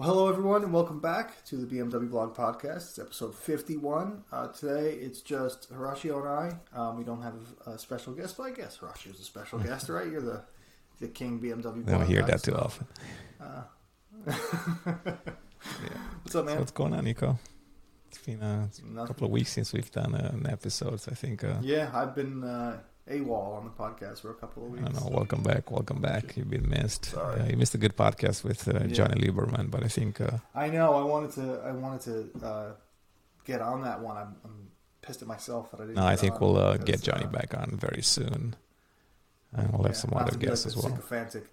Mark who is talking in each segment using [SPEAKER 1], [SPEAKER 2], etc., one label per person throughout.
[SPEAKER 1] Well, hello everyone, and welcome back to the BMW Blog Podcast. It's episode 51. Uh, today it's just Horatiu and I. Um, we don't have a special guest, but I guess Horatiu's a special guest, right? You're the the king BMW.
[SPEAKER 2] I don't hear that too often.
[SPEAKER 1] Uh,
[SPEAKER 2] Yeah.
[SPEAKER 1] what's up,
[SPEAKER 2] So
[SPEAKER 1] man?
[SPEAKER 2] what's going on, Nico? It's been a
[SPEAKER 1] Nothing.
[SPEAKER 2] couple of weeks since we've done uh, an episode. So I think uh,
[SPEAKER 1] Yeah, I've been uh, AWOL on the podcast for a couple of weeks.
[SPEAKER 2] don't know. Welcome back, welcome back. You've been missed. Uh, you missed a good podcast with uh,
[SPEAKER 1] Yeah.
[SPEAKER 2] Jonny Lieberman, but I think uh,
[SPEAKER 1] I know. I wanted to. I wanted to uh, get on that one. I'm, I'm pissed at myself that I didn't.
[SPEAKER 2] no, I think we'll uh, get Jonny
[SPEAKER 1] uh,
[SPEAKER 2] back on very soon, and we'll have some other guests
[SPEAKER 1] like
[SPEAKER 2] as well.
[SPEAKER 1] Sycophantic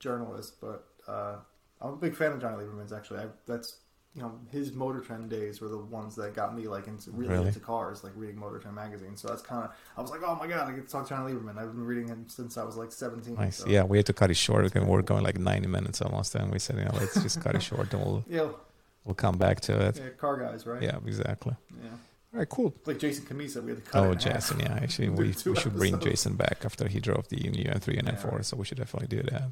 [SPEAKER 1] journalist, but uh, I'm a big fan of Jonny Lieberman's. Actually, I, that's you know his Motor Trend days were the ones that got me like into really,
[SPEAKER 2] Really?
[SPEAKER 1] into cars, like reading Motor Trend magazine. So that's kind of I was like, oh my god, I get to talk to Jonny Lieberman. I've been reading him since I was like 17.
[SPEAKER 2] Nice.
[SPEAKER 1] so-
[SPEAKER 2] Yeah, we had to cut it short. We can- We're going like 90 minutes almost, and we said, you know, let's just cut it short, and we'll
[SPEAKER 1] yeah,
[SPEAKER 2] we'll come back to it.
[SPEAKER 1] yeah, car guys, right?
[SPEAKER 2] Yeah, exactly.
[SPEAKER 1] yeah.
[SPEAKER 2] All right, cool.
[SPEAKER 1] Like Jason Camisa said, we had to cut it
[SPEAKER 2] Oh,
[SPEAKER 1] in half.
[SPEAKER 2] Jason, yeah. Actually, we, we should bring. Jason back after he drove the new M3 and
[SPEAKER 1] Yeah,
[SPEAKER 2] M4,
[SPEAKER 1] right.
[SPEAKER 2] so we should definitely do that.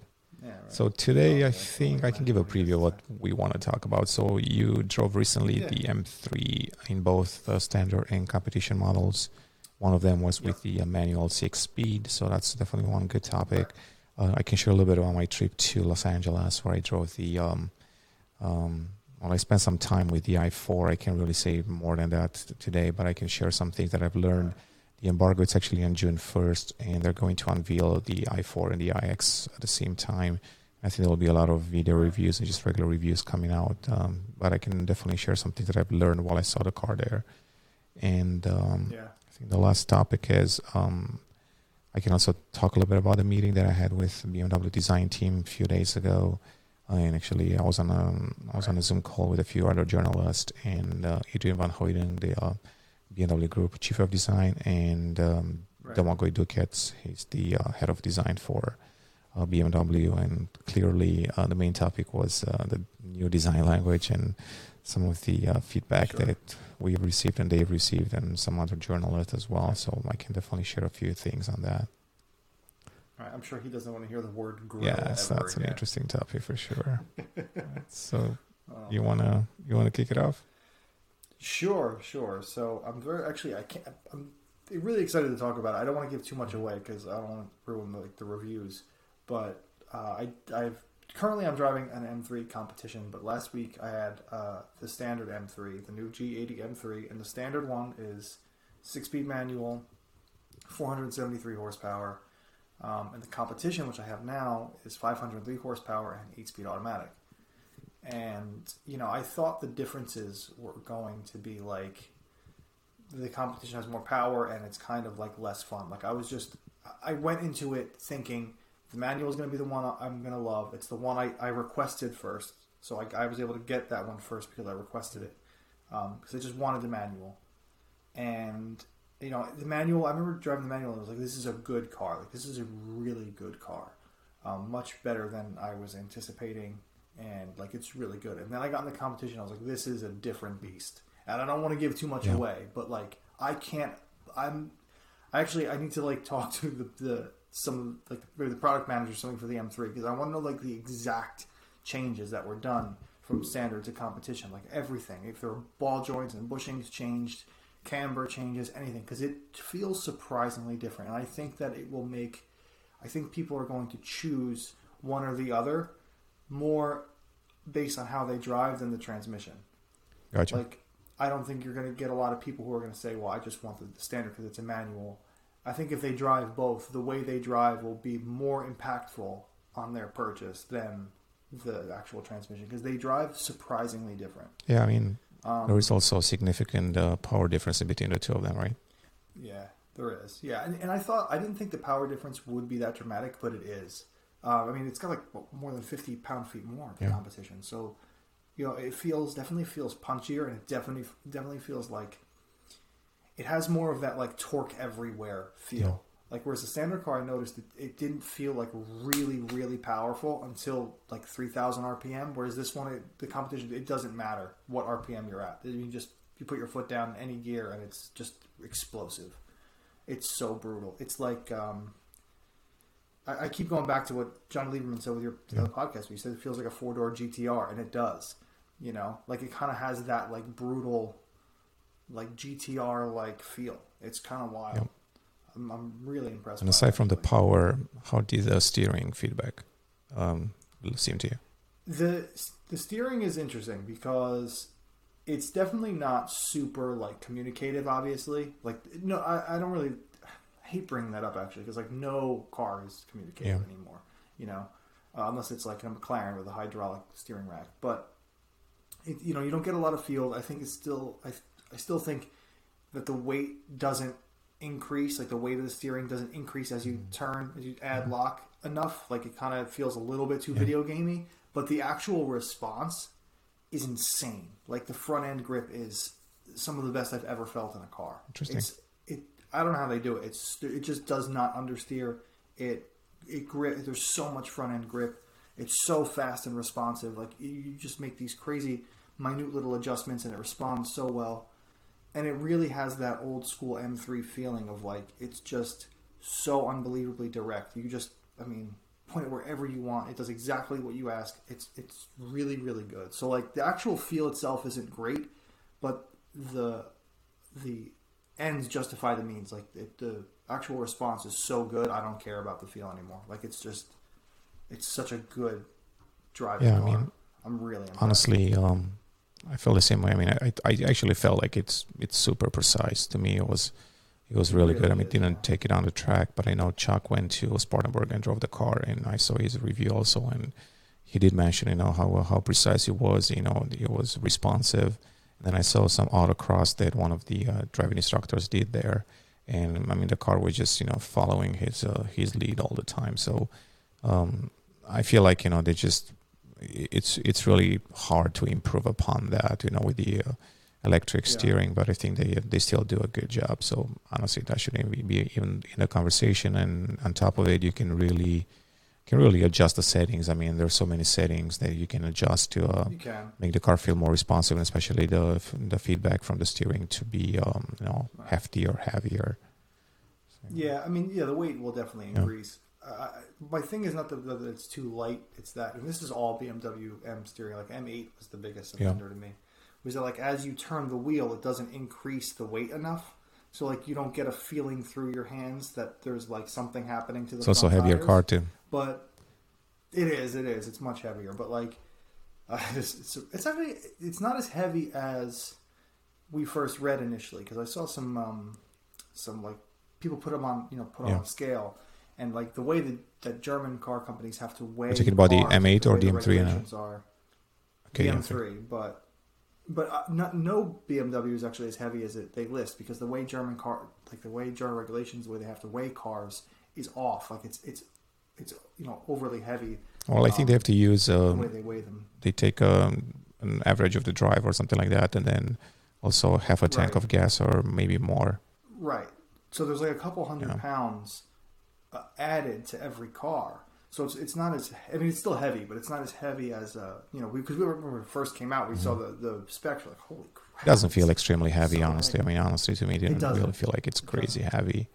[SPEAKER 1] Yeah, right.
[SPEAKER 2] So today, I think I can give a preview of what we want to talk about. So you drove recently
[SPEAKER 1] Yeah.
[SPEAKER 2] the M3 in both the standard and competition models. One of them was with the uh, manual six-speed, so that's definitely one good topic. Uh, I can share a little bit about my trip to Los Angeles, where I drove the. Um, um, well, I spent some time with the i4. I can't really say more than that today, but I can share some things that I've learned. The embargo it's actually on June 1st, and they're going to unveil the i4 and the iX at the same time. I think there'll be a lot of video reviews and just regular reviews coming out. Um, but I can definitely share something that I've learned while I saw the car there. And um,
[SPEAKER 1] Yeah.
[SPEAKER 2] I think the last topic is um, I can also talk a little bit about the meeting that I had with the BMW design team a few days ago. And actually, I was on a I was on a Zoom call with a few other journalists and uh, Adrian van Hooydonk, the uh, BMW Group chief of design, and um,
[SPEAKER 1] Right.
[SPEAKER 2] Domagoj he's the uh, head of design for uh, BMW. And clearly, uh, the main topic was uh, the new design language and some of the uh, feedback
[SPEAKER 1] Sure.
[SPEAKER 2] that we've received and they've received, and some other journalists as well. So I can definitely share a few things on that.
[SPEAKER 1] Right, I'm sure he doesn't want to hear the word grill
[SPEAKER 2] yes, that's an interesting topic for sure. Right, so
[SPEAKER 1] Um,
[SPEAKER 2] you wanna you wanna kick it off?
[SPEAKER 1] Sure, sure. So I'm very actually I can't. I'm really excited to talk about it. I don't want to give too much away because I don't want to ruin the, like the reviews. But uh, I I've currently I'm driving an M3 competition. But last week I had uh, the standard M3, the new G80 M3, and the standard one is six-speed manual, 473 horsepower. Um, and the competition, which I have now, is 503 horsepower and eight-speed automatic and you know i thought the differences were going to be like the competition has more power and it's kind of like less fun. Like i was just i went into it thinking the manual is going to be the one i'm going to love. It's the one i, I requested first. So I, I was able to get that one first because i requested it because i just wanted the manual. And you know the manual i remember driving the manual and i was like this is a good car. Like this is a really good car. Um, much better than i was anticipating and like it's really good. And then I got in the competition. I was like, this is a different beast. And I don't want to give too much
[SPEAKER 2] Yeah.
[SPEAKER 1] away, but like I can't. I'm actually I need to like talk to the, the some like maybe the product manager or something for the M3 because I want to know like the exact changes that were done from standard to competition, like everything. If there were ball joints and bushings changed, camber changes, anything, because it feels surprisingly different. And I think that it will make. I think people are going to choose one or the other more based on how they drive than the transmission.
[SPEAKER 2] Gotcha.
[SPEAKER 1] Like, I don't think you're going to get a lot of people who are going to say, "Well, I just want the, standard because it's a manual." I think if they drive both, the way they drive will be more impactful on their purchase than the actual transmission because they drive surprisingly different.
[SPEAKER 2] yeah, I mean
[SPEAKER 1] Um,
[SPEAKER 2] there is also a significant uh, power difference between the two of them, right?
[SPEAKER 1] Yeah, there is. Yeah, and, and I thought I didn't think the power difference would be that dramatic, but it is. Uh, I mean, it's got like what, more than fifty pound feet more of
[SPEAKER 2] Yeah.
[SPEAKER 1] competition, so you know it feels definitely feels punchier, and it definitely definitely feels like it has more of that like torque everywhere feel.
[SPEAKER 2] Yeah.
[SPEAKER 1] Like whereas the standard car, I noticed it, it didn't feel like really really powerful until like three thousand RPM. Whereas this one, it, the competition, it doesn't matter what RPM you're at. You just you put your foot down in any gear and it's just explosive. It's so brutal. It's like um, I, I keep going back to what John Lieberman said with your the podcast. Where he said it feels like a four door GTR, and it does. You know, like it kind of has that like brutal, like GTR like feel. It's kind of wild. I'm, I'm really impressed.
[SPEAKER 2] And aside from the power, how did the steering feedback um, seem to you?
[SPEAKER 1] the the steering is interesting because it's definitely not super like communicative. Obviously, like no, I, I don't really hate bringing that up actually because like no car is communicative
[SPEAKER 2] Yeah.
[SPEAKER 1] anymore. You know, uh, unless it's like a McLaren with a hydraulic steering rack. But it, you know, you don't get a lot of feel. I think it's still I I still think that the weight doesn't increase like the weight of the steering doesn't increase as you turn as you add lock enough like it kind of feels a little bit too
[SPEAKER 2] Yeah.
[SPEAKER 1] video gamey but the actual response is insane like the front end grip is some of the best i've ever felt in a car
[SPEAKER 2] Interesting.
[SPEAKER 1] it's it i don't know how they do it it's it just does not understeer it it grip there's so much front end grip it's so fast and responsive like you- just make these crazy minute little adjustments and it responds so well and it really has that old school M3 feeling of like it's just so unbelievably direct. You just, I mean, point it wherever you want. It does exactly what you ask. It's it's really really good. So like the actual feel itself isn't great, but the the ends justify the means. Like it, the actual response is so good. I don't care about the feel anymore. Like it's just it's such a good driving
[SPEAKER 2] Yeah, I
[SPEAKER 1] car.
[SPEAKER 2] mean,
[SPEAKER 1] I'm really impressed.
[SPEAKER 2] Honestly, um, I feel the same way. I mean, I, I actually felt like it's it's super precise. To me, it was it was really good. I mean, didn't take it on the track, but I know Chuck went to Spartanburg and drove the car, and I saw his review also, and he did mention, you know, how how precise it was. You know, it was responsive. And then I saw some autocross that one of the uh, driving instructors did there, and I mean, the car was just you know following his uh, his lead all the time. So um, I feel like you know they just it's it's really hard to improve upon that, you know, with the uh, electric
[SPEAKER 1] Yeah.
[SPEAKER 2] steering. But I think they they still do a good job. So honestly, that shouldn't even be even in the conversation. And on top of it, you can really can really adjust the settings. I mean, there's so many settings that you can adjust to uh,
[SPEAKER 1] can.
[SPEAKER 2] make the car feel more responsive, and especially the the feedback from the steering to be um, you know
[SPEAKER 1] Right.
[SPEAKER 2] heftier, heavier.
[SPEAKER 1] Yeah, I mean, yeah, the weight will definitely
[SPEAKER 2] Yeah.
[SPEAKER 1] increase. Uh, my thing is not that, that it's too light; it's that, and this is all BMW M steering. Like M8 was the biggest
[SPEAKER 2] Yeah.
[SPEAKER 1] offender to me. Was that like as you turn the wheel, it doesn't increase the weight enough, so like you don't get a feeling through your hands that there's like something happening to the.
[SPEAKER 2] It's also heavier
[SPEAKER 1] tires.
[SPEAKER 2] car too.
[SPEAKER 1] But it is, it is, it's much heavier. But like, uh, it's, it's, it's actually it's not as heavy as we first read initially because I saw some um, some like people put them on you know put
[SPEAKER 2] Yeah.
[SPEAKER 1] on a scale and like the way that, that German car companies have to weigh.
[SPEAKER 2] You're talking about the M8
[SPEAKER 1] the
[SPEAKER 2] or the M3 now?
[SPEAKER 1] Are
[SPEAKER 2] Okay,
[SPEAKER 1] the
[SPEAKER 2] yeah,
[SPEAKER 1] M3, but but uh, not, no BMW is actually as heavy as it they list because the way German car like the way German regulations the way they have to weigh cars is off. Like it's it's it's you know overly heavy
[SPEAKER 2] Well, I think they have to use
[SPEAKER 1] the
[SPEAKER 2] um,
[SPEAKER 1] way they weigh them.
[SPEAKER 2] they take um, an average of the drive or something like that, and then also half a tank
[SPEAKER 1] Right.
[SPEAKER 2] of gas or maybe more.
[SPEAKER 1] Right. So there's like a couple hundred
[SPEAKER 2] Yeah.
[SPEAKER 1] pounds uh, added to every car. So it's it's not as I mean it's still heavy, but it's not as heavy as uh you know because we, were when it first came out we saw the the specs like holy crap
[SPEAKER 2] Mm-hmm. It doesn't feel extremely heavy,
[SPEAKER 1] so
[SPEAKER 2] honestly.
[SPEAKER 1] heavy.
[SPEAKER 2] I mean, honestly, to me, it didn't
[SPEAKER 1] doesn't.
[SPEAKER 2] really feel like it's
[SPEAKER 1] It
[SPEAKER 2] crazy
[SPEAKER 1] doesn't.
[SPEAKER 2] heavy.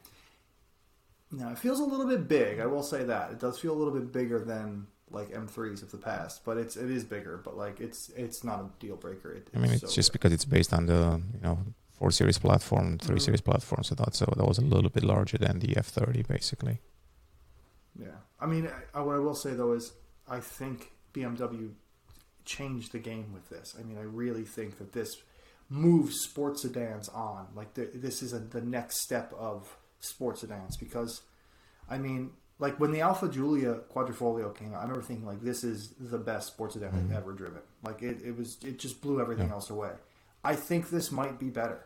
[SPEAKER 1] No, it feels a little bit big. I will say that it does feel a little bit bigger than like M3s of the past, but it's it is bigger. But like it's it's not a deal breaker. It,
[SPEAKER 2] I mean, it's
[SPEAKER 1] so
[SPEAKER 2] just because it's based on the you know four series platform, 3
[SPEAKER 1] Mhm.
[SPEAKER 2] series platform, so that so that was a little bit larger than the F30, basically.
[SPEAKER 1] Yeah, I mean, I, what I will say though is, I think BMW changed the game with this. I mean, I really think that this moves sports sedans on. Like, the, this is a, the next step of sports sedans because, I mean, like when the Alfa Giulia Quadrifoglio came out, I remember thinking like, this is the best sports sedan
[SPEAKER 2] Mhm.
[SPEAKER 1] I've ever driven. Like, it, it was, it just blew everything
[SPEAKER 2] Yeah.
[SPEAKER 1] else away. I think this might be better.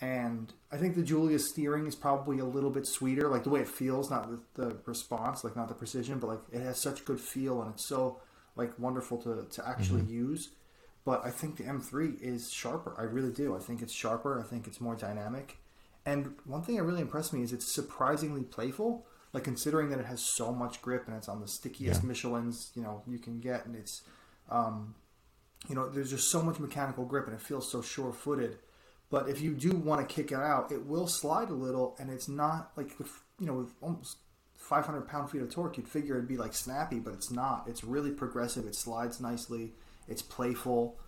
[SPEAKER 1] And I think the Julia steering is probably a little bit sweeter, like the way it feels, not the, the response, like not the precision, but like it has such good feel and it's so like wonderful to, to actually
[SPEAKER 2] Mhm.
[SPEAKER 1] use. But I think the M3 is sharper. I really do. I think it's sharper. I think it's more dynamic. And one thing that really impressed me is it's surprisingly playful. Like considering that it has so much grip and it's on the stickiest
[SPEAKER 2] Yeah.
[SPEAKER 1] Michelin's you know you can get, and it's um, you know there's just so much mechanical grip and it feels so sure-footed. But if you do want to kick it out, it will slide a little, and it's not like with you know with almost 500 pound feet of torque, you'd figure it'd be like snappy, but it's not. It's really progressive. It slides nicely. It's playful.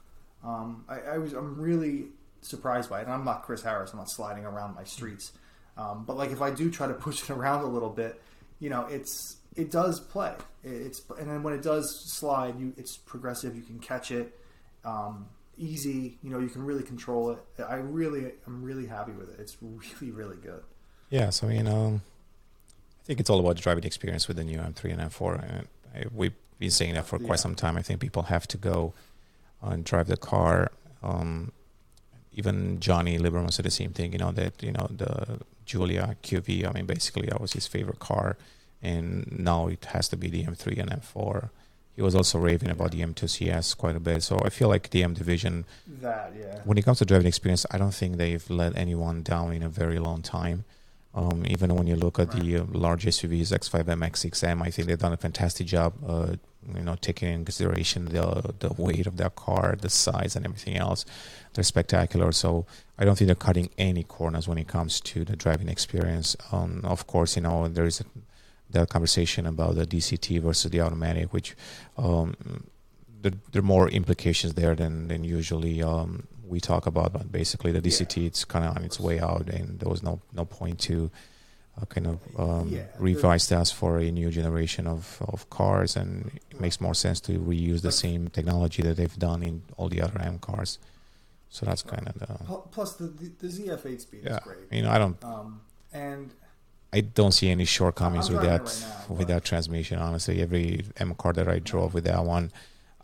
[SPEAKER 1] Um, I, I was I'm really surprised by it. And I'm not Chris Harris. I'm not sliding around my streets. Um, but like if I do try to push it around a little bit, you know, it's it does play. It's and then when it does slide, you it's progressive. You can catch it um, easy. You know, you can really control it. I really, I'm really happy with it. It's really, really good.
[SPEAKER 2] Yeah. So you know, I think it's all about the driving experience with the new M3 and M4. And I, we've been saying that for quite
[SPEAKER 1] Yeah.
[SPEAKER 2] some time. I think people have to go and drive the car. Um, even Jonny Lieberman said the same thing. You know that you know the Giulia QV. I mean, basically that was his favorite car, and now it has to be the M3 and M4. He was also raving about the M2 CS quite a bit. So I feel like the M division,
[SPEAKER 1] That, yeah.
[SPEAKER 2] when it comes to driving experience, I don't think they've let anyone down in a very long time. Um, even when you look at the uh, large SUVs, X5M, X6M, I think they've done a fantastic job. Uh, you know, taking in consideration the the weight of their car, the size, and everything else. They're spectacular. So I don't think they're cutting any corners when it comes to the driving experience. Um, of course, you know there is a, the conversation about the DCT versus the automatic, which um, there, there are more implications there than than usually um, we talk about. But basically, the DCT it's kind of on its way out, and there was no no point to uh, kind of um,
[SPEAKER 1] Yeah,
[SPEAKER 2] revise that for a new generation of, of cars, and it makes more sense to reuse the same technology that they've done in all the other M cars. So that's kind of the
[SPEAKER 1] Plus, the, the, the ZF8 speed
[SPEAKER 2] yeah.
[SPEAKER 1] is great.
[SPEAKER 2] You know, I don't
[SPEAKER 1] Um, and
[SPEAKER 2] I don't see any shortcomings with that
[SPEAKER 1] right now,
[SPEAKER 2] with that transmission. Honestly, every M car that I drove with that one,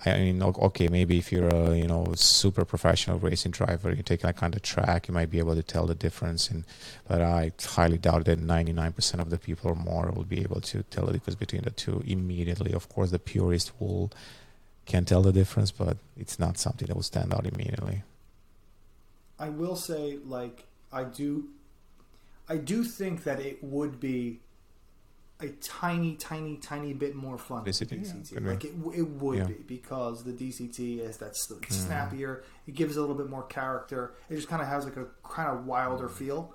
[SPEAKER 2] I mean, okay, maybe if you're a you know super professional racing driver, you take that kind of track, you might be able to tell the difference. And but I highly doubt that 99% of the people or more will be able to tell the difference between the two immediately. Of course, the purist will can tell the difference, but it's not something that will stand out immediately.
[SPEAKER 1] I will say, like, I do, I do think that it would be a tiny, tiny, tiny bit more fun the
[SPEAKER 2] DCT, yeah,
[SPEAKER 1] DCT.
[SPEAKER 2] could be.
[SPEAKER 1] like it, it would
[SPEAKER 2] Yeah.
[SPEAKER 1] be because the DCT is that's
[SPEAKER 2] Mm.
[SPEAKER 1] snappier. It gives a little bit more character. It just kind of has like a kind of wilder feel.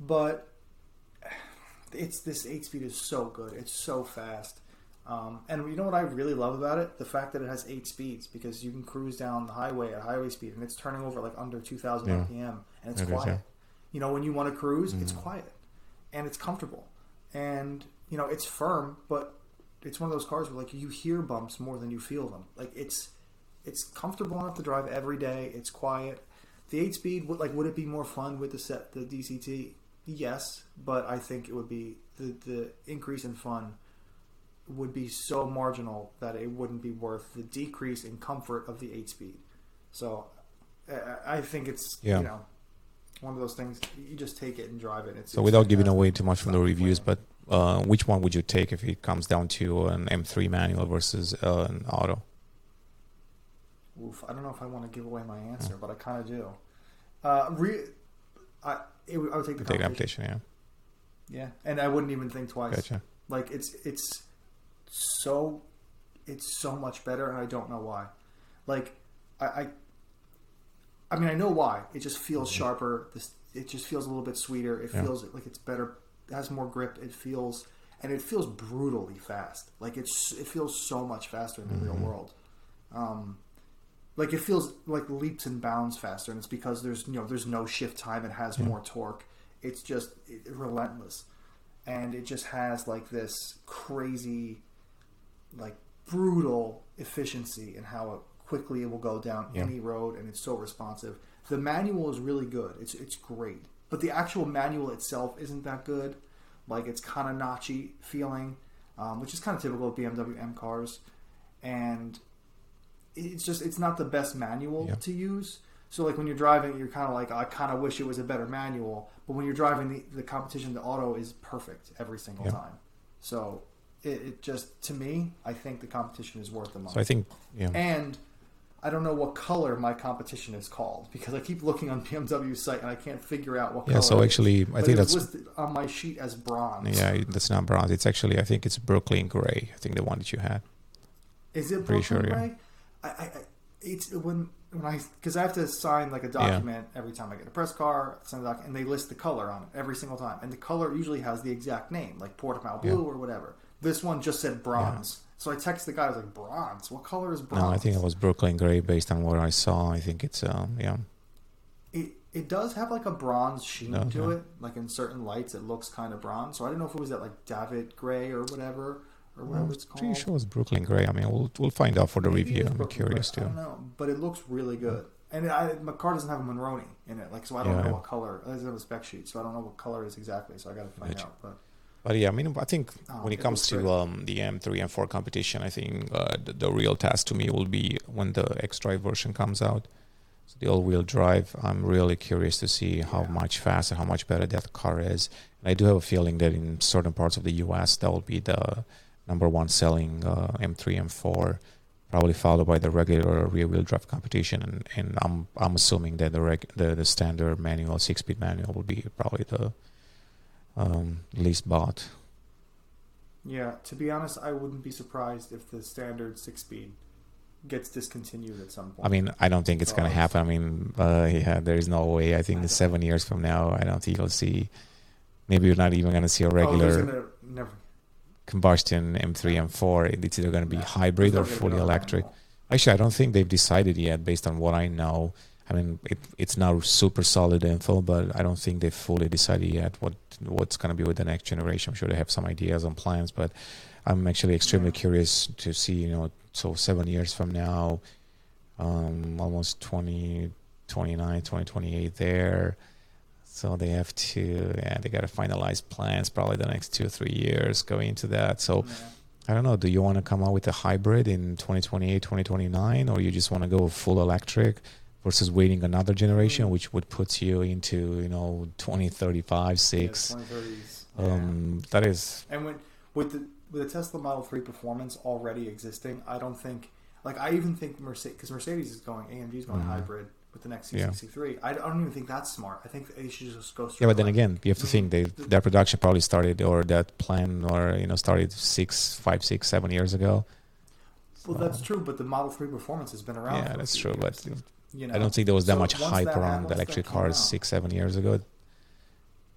[SPEAKER 1] But it's this eight speed is so good. It's so fast. Um, and you know what I really love about it? The fact that it has eight speeds because you can cruise down the highway at highway speed and it's turning over like under 2,000
[SPEAKER 2] Yeah.
[SPEAKER 1] RPM and it's
[SPEAKER 2] It is,
[SPEAKER 1] quiet.
[SPEAKER 2] yeah.
[SPEAKER 1] You know, when you want to cruise, it's
[SPEAKER 2] Mhm.
[SPEAKER 1] quiet and it's comfortable. And, you know, it's firm, but it's one of those cars where like you hear bumps more than you feel them. Like it's it's comfortable enough to drive every day. It's quiet. The eight speed, would like, would it be more fun with the set the DCT? Yes, but I think it would be the the increase in fun would be so marginal that it wouldn't be worth the decrease in comfort of the eight speed. So I- I think it's
[SPEAKER 2] Yeah.
[SPEAKER 1] you know one of those things you just take it and drive it. It's,
[SPEAKER 2] So without giving away too much from the reviews, but uh, which one would you take if it comes down to an M3 manual versus uh, an auto?
[SPEAKER 1] Oof, I don't know if I want to give away my answer, but I kind of do. Uh, re- I it, would- I would take the
[SPEAKER 2] Take the
[SPEAKER 1] competition.
[SPEAKER 2] yeah.
[SPEAKER 1] Yeah, and I wouldn't even think twice.
[SPEAKER 2] Gotcha.
[SPEAKER 1] Like it's it's so it's so much better, and I don't know why. Like I I, I mean I know why. It just feels
[SPEAKER 2] Mhm.
[SPEAKER 1] sharper. This it just feels a little bit sweeter. It
[SPEAKER 2] Yeah.
[SPEAKER 1] feels like it's better. It has more grip. It feels and it feels brutally fast. Like it's it feels so much faster in the real
[SPEAKER 2] Mhm.
[SPEAKER 1] world. Um, like it feels like leaps and bounds faster, and it's because there's you know there's no shift time. It has
[SPEAKER 2] Yeah.
[SPEAKER 1] more torque. It's just it, relentless, and it just has like this crazy, like brutal efficiency in how it quickly it will go down
[SPEAKER 2] Yeah.
[SPEAKER 1] any road, and it's so responsive. The manual is really good. It's it's great, but the actual manual itself isn't that good. Like it's kind of notchy feeling, um, which is kind of typical of BMW M cars, and it's just it's not the best manual
[SPEAKER 2] Yeah.
[SPEAKER 1] to use. So like when you're driving, you're kind of like I kind of wish it was a better manual. But when you're driving, the the competition, the auto is perfect every single
[SPEAKER 2] Yeah.
[SPEAKER 1] time. So it, it just to me, I think the competition is worth the money.
[SPEAKER 2] So I think, yeah.
[SPEAKER 1] and I don't know what color my competition is called because I keep looking on BMW's site and I can't figure out what.
[SPEAKER 2] Yeah,
[SPEAKER 1] color
[SPEAKER 2] so
[SPEAKER 1] it is.
[SPEAKER 2] actually, I think that's
[SPEAKER 1] listed on my sheet as bronze.
[SPEAKER 2] yeah, that's not bronze. It's actually, I think it's Brooklyn gray. I think the one that you had.
[SPEAKER 1] Is it
[SPEAKER 2] Pretty
[SPEAKER 1] Brooklyn
[SPEAKER 2] sure, yeah.
[SPEAKER 1] Gray? I, I, I, it's when when I because I have to sign like a document every time I get a press car, send a doc, and they list the color on it every single time, and the color usually has the exact name, like Portimao blue
[SPEAKER 2] Yeah.
[SPEAKER 1] or whatever. This one just said bronze, so I text the guy. I was like, "Bronze? What color is bronze?"
[SPEAKER 2] No, I think it was Brooklyn Gray based on what I saw. I think it's um yeah.
[SPEAKER 1] it it does have like a bronze sheen
[SPEAKER 2] Okay.
[SPEAKER 1] to it. Like in certain lights, it looks kind of bronze. So I don't know if it was that like Dravit Gray or whatever or whatever
[SPEAKER 2] I'm
[SPEAKER 1] it's called.
[SPEAKER 2] pretty sure it's Brooklyn Gray. I mean, we'll we'll find out for the
[SPEAKER 1] Maybe
[SPEAKER 2] review. I'm
[SPEAKER 1] Brooklyn
[SPEAKER 2] curious
[SPEAKER 1] Gray. I
[SPEAKER 2] too.
[SPEAKER 1] don't know, but it looks really good. And I, my car doesn't have a Monroney in it, like so I don't
[SPEAKER 2] Yeah.
[SPEAKER 1] know what color. It doesn't have a spec sheet, so I don't know what color it is exactly. So I got to find
[SPEAKER 2] Gotcha.
[SPEAKER 1] out. But
[SPEAKER 2] But yeah, I mean, I think
[SPEAKER 1] Oh,
[SPEAKER 2] when it comes to um, the M3 and 4 competition, I think uh, the, the real task to me will be when the X-Drive version comes out. So the all-wheel drive, I'm really curious to see how
[SPEAKER 1] Yeah.
[SPEAKER 2] much faster, how much better that car is. And I do have a feeling that in certain parts of the U.S., that will be the number one selling uh, M3, M4, probably followed by the regular rear-wheel drive competition. And, and I'm I'm assuming that the, reg- the the standard manual, six-speed manual, will be probably the um, least bought.
[SPEAKER 1] yeah, to be honest, I wouldn't be surprised if the standard six speed gets discontinued at some point.
[SPEAKER 2] I mean, I don't think it's going to
[SPEAKER 1] Oh.
[SPEAKER 2] happen. I mean, uh, yeah, there is no way. I think
[SPEAKER 1] I
[SPEAKER 2] seven years from now, I don't think you'll see. Maybe you're not even going to see a
[SPEAKER 1] Oh,
[SPEAKER 2] regular
[SPEAKER 1] gonna, never.
[SPEAKER 2] combustion M3, M4. It's either going to be
[SPEAKER 1] Yeah.
[SPEAKER 2] hybrid or
[SPEAKER 1] There's gonna
[SPEAKER 2] fully electric. Actually, I don't think they've decided yet, based on what I know. I mean, it, it's not super solid info, but I don't think they've fully decided yet what what's going to be with the next generation. I'm sure they have some ideas and plans, but I'm actually extremely
[SPEAKER 1] Yeah.
[SPEAKER 2] curious to see. You know, so seven years from now, um, almost 20, 29, 2028 there. So they have to, yeah, they got to finalize plans probably the next two or three years going into that. So
[SPEAKER 1] Yeah.
[SPEAKER 2] I don't know. Do you want to come out with a hybrid in 2028, 2029, or you just want to go full electric versus waiting another generation,
[SPEAKER 1] Mm.
[SPEAKER 2] which would put you into, you know, 2035,
[SPEAKER 1] Yeah,
[SPEAKER 2] 6?
[SPEAKER 1] 2030s. Yeah.
[SPEAKER 2] Um, that is,
[SPEAKER 1] And when with the with the Tesla Model Three performance already existing, I don't think like I even think Mercedes because Mercedes is going AMG is going
[SPEAKER 2] Mhm.
[SPEAKER 1] hybrid with the next
[SPEAKER 2] Yeah.
[SPEAKER 1] C63. I don't even think that's smart. I think they should just go. Straight yeah,
[SPEAKER 2] but then
[SPEAKER 1] electric.
[SPEAKER 2] again, you have to think they, that production probably started, or that plan, or, you know, started six, five, six, seven years ago.
[SPEAKER 1] Well,
[SPEAKER 2] So,
[SPEAKER 1] that's true, but the Model Three performance has been around.
[SPEAKER 2] Yeah, that's true. But
[SPEAKER 1] years, you know,
[SPEAKER 2] I don't think there was that
[SPEAKER 1] So
[SPEAKER 2] much hype
[SPEAKER 1] that-
[SPEAKER 2] around electric cars
[SPEAKER 1] out-
[SPEAKER 2] six, seven years ago.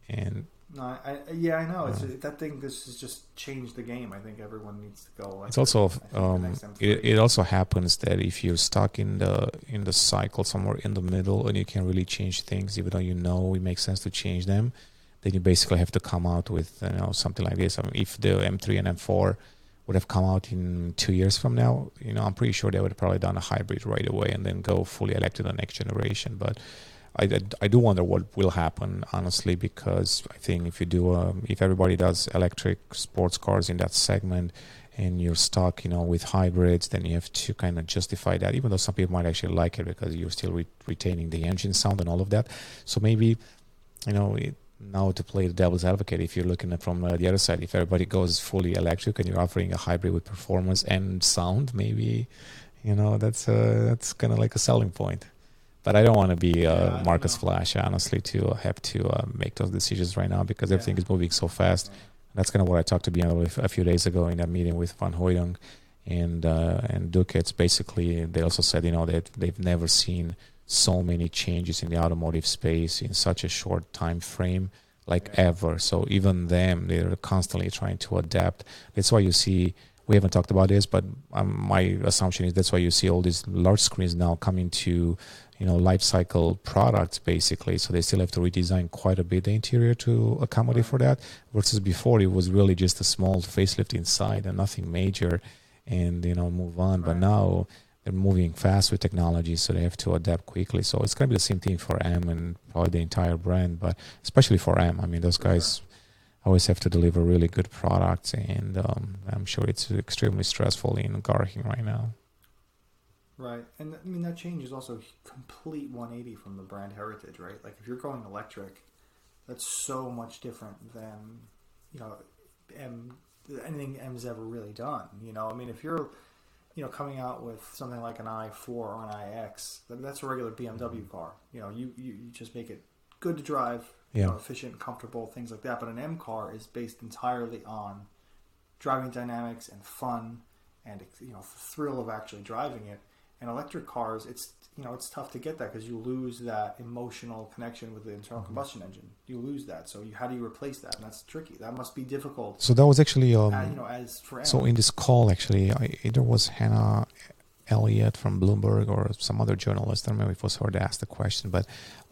[SPEAKER 2] And
[SPEAKER 1] No, I, yeah, I know. It's
[SPEAKER 2] Yeah.
[SPEAKER 1] that thing. This has just changed the game. I think everyone needs to go. Electric.
[SPEAKER 2] it's also
[SPEAKER 1] I think the
[SPEAKER 2] um, it, it also happens that if you're stuck in the in the cycle somewhere in the middle and you can really change things even though you know it makes sense to change them then you basically have to come out with you know something like this I mean, if the m3 and m4 would have come out in two years from now you know i'm pretty sure they would have probably done a hybrid right away and then go fully electric the next generation. But I, I, do wonder what will happen honestly because I think if you do um, if everybody does electric sports cars in that segment and you're stuck you know with hybrids then you have to kind of justify that even though some people might actually like it because you're still re- retaining the engine sound and all of that. So maybe you know it, now to play the devil's advocate if you're looking at from uh, the other side if everybody goes fully electric and you're offering a hybrid with performance and sound maybe you know that's uh, that's kind of like a selling point but I don't want to be
[SPEAKER 1] Yeah,
[SPEAKER 2] uh,
[SPEAKER 1] don't Markus.
[SPEAKER 2] Flasch, honestly, to uh, have to uh, make those decisions right now because everything is moving so fast. That's kind of what I talked to BMW a few days ago in that meeting with Van Hooydonk and uh, and Dukec. Basically, they also said, you know, that they've never seen so many changes in the automotive space in such a short time frame, like ever. So even them, they're constantly trying to adapt. That's why you see. We haven't talked about this, but um, my assumption is that's why you see all these large screens now coming to you know life cycle products basically so they still have to redesign quite a bit the interior to accommodate for that versus before it was really just a small facelift inside and nothing major and you know move on but now they're moving fast with technology so they have to adapt quickly so it's going to be the same thing for m and probably the entire brand but especially for m i mean those guys always have to deliver really good products and um, i'm sure it's extremely stressful in garching right now
[SPEAKER 1] Right, and I mean that change is also complete 180 from the brand heritage, right? Like if you're going electric, that's so much different than you know M anything M's ever really done. You know, I mean if you're you know coming out with something like an i4 or an iX, that's a regular BMW mm-hmm. car. You know, you you, you just make it good to drive, you
[SPEAKER 2] Yeah.
[SPEAKER 1] know, efficient, comfortable, things like that. But an M car is based entirely on driving dynamics and fun and you know the thrill of actually driving it And electric cars, it's you know it's tough to get that because you lose that emotional connection with the internal
[SPEAKER 2] Mm-hmm.
[SPEAKER 1] combustion engine. You lose that. So you, how do you replace that? And that's tricky. That must be difficult.
[SPEAKER 2] So that was actually um,
[SPEAKER 1] uh, you know, as for
[SPEAKER 2] So in this call, actually, I, either was Hannah Elliott from Bloomberg or some other journalist. I don't remember if it was her that asked the question, but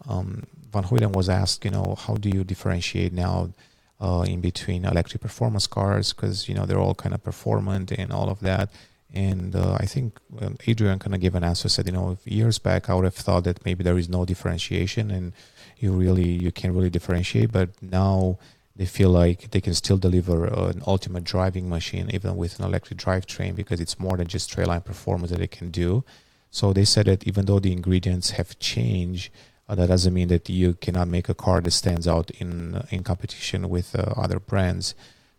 [SPEAKER 2] um, Van Huyden was asked, you know, how do you differentiate now uh, in between electric performance cars because you know they're all kind of performant and all of that. And uh, I think um, Adrian kind of gave an answer. Said, you know, years back I would have thought that maybe there is no differentiation and you really you can't really differentiate, but now they feel like they can still deliver an ultimate driving machine even with an electric drivetrain because it's more than just straight line performance that it can do. So they said that even though the ingredients have changed, uh, that doesn't mean that you cannot make a car that stands out in uh, in competition with uh, other brands.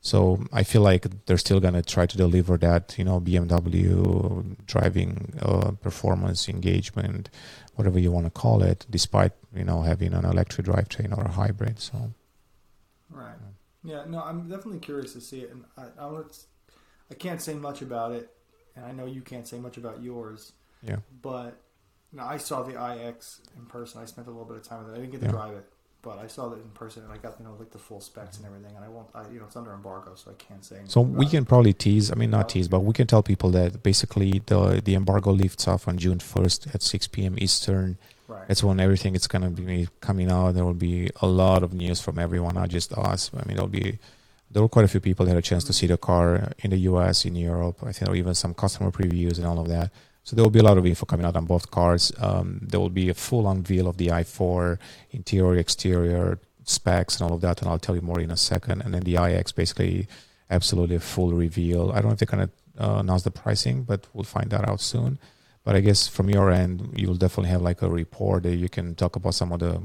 [SPEAKER 2] So I feel like they're still gonna try to deliver that, you know, BMW driving uh, performance engagement, whatever you want to call it, despite you know having an electric drivetrain or a hybrid. So.
[SPEAKER 1] Right. Yeah. No, I'm definitely curious to see it, and I, I, I can't say much about it, and I know you can't say much about yours.
[SPEAKER 2] Yeah.
[SPEAKER 1] But you know, I saw the iX in person. I spent a little bit of time with it. I didn't get to
[SPEAKER 2] Yeah.
[SPEAKER 1] drive it, but I saw it in person, and I got you know like the full specs and mm-hmm. everything. And I won't. I, you know, it's under embargo, so I can't say.
[SPEAKER 2] So we can probably tease. I mean, not tease, but we can tell people that basically the the embargo lifts off on June first at 6 p.m. Eastern.
[SPEAKER 1] Right.
[SPEAKER 2] That's when everything is gonna be coming out. There will be a lot of news from everyone, not just us. I mean, there'll be there were quite a few people that had a chance to mm-hmm. see the car in the U.S., in Europe. I think there were even some customer previews and all of that. So there will be a lot of info coming out on both cars. Um, there will be a full unveil of the i4 interior, exterior specs, and all of that. And I'll tell you more in a second. And then the iX, basically, absolutely a full reveal. I don't know if they're gonna uh, announce the pricing, but we'll find that out soon. But I guess from your end, you'll definitely have like a report that you can talk about some of the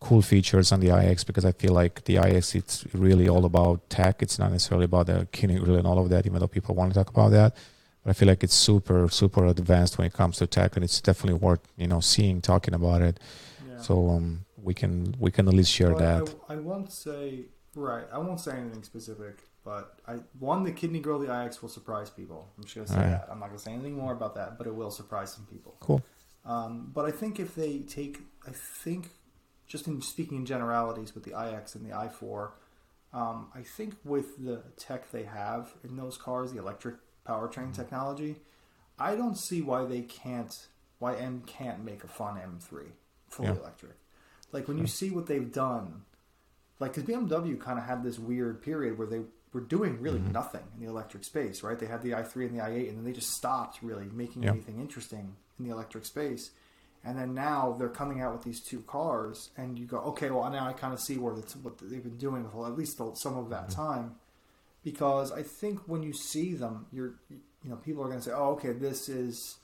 [SPEAKER 2] cool features on the iX because I feel like the iX it's really all about tech. It's not necessarily about the kidney grill and all of that, even though people want to talk about that. But I feel like it's super super advanced when it comes to tech, and it's definitely worth you know seeing, talking about it.
[SPEAKER 1] Yeah.
[SPEAKER 2] So um, we can we can at least share
[SPEAKER 1] Well,
[SPEAKER 2] that.
[SPEAKER 1] I, I won't say right. I won't say anything specific, but I one the kidney girl the iX will surprise people. I'm just gonna say
[SPEAKER 2] Alright.
[SPEAKER 1] that. I'm not gonna say anything more about that, but it will surprise some people.
[SPEAKER 2] Cool.
[SPEAKER 1] Um, but I think if they take, I think, just in speaking in generalities with the iX and the i4, um, I think with the tech they have in those cars, the electric powertrain technology, I don't see why they can't, why M can't make a fun M3 fully
[SPEAKER 2] Yeah.
[SPEAKER 1] electric. Like when you see what they've done, like because BMW kind of had this weird period where they were doing really mm-hmm. nothing in the electric space, right? They had the i3 and the i8, and then they just stopped really making
[SPEAKER 2] Yeah.
[SPEAKER 1] anything interesting in the electric space. And then now they're coming out with these two cars, and you go, okay, well now I kind of see where what they've been doing for at least some of that mm-hmm. time, because I think when you see them, you're you know people are going to say, oh, okay, this is,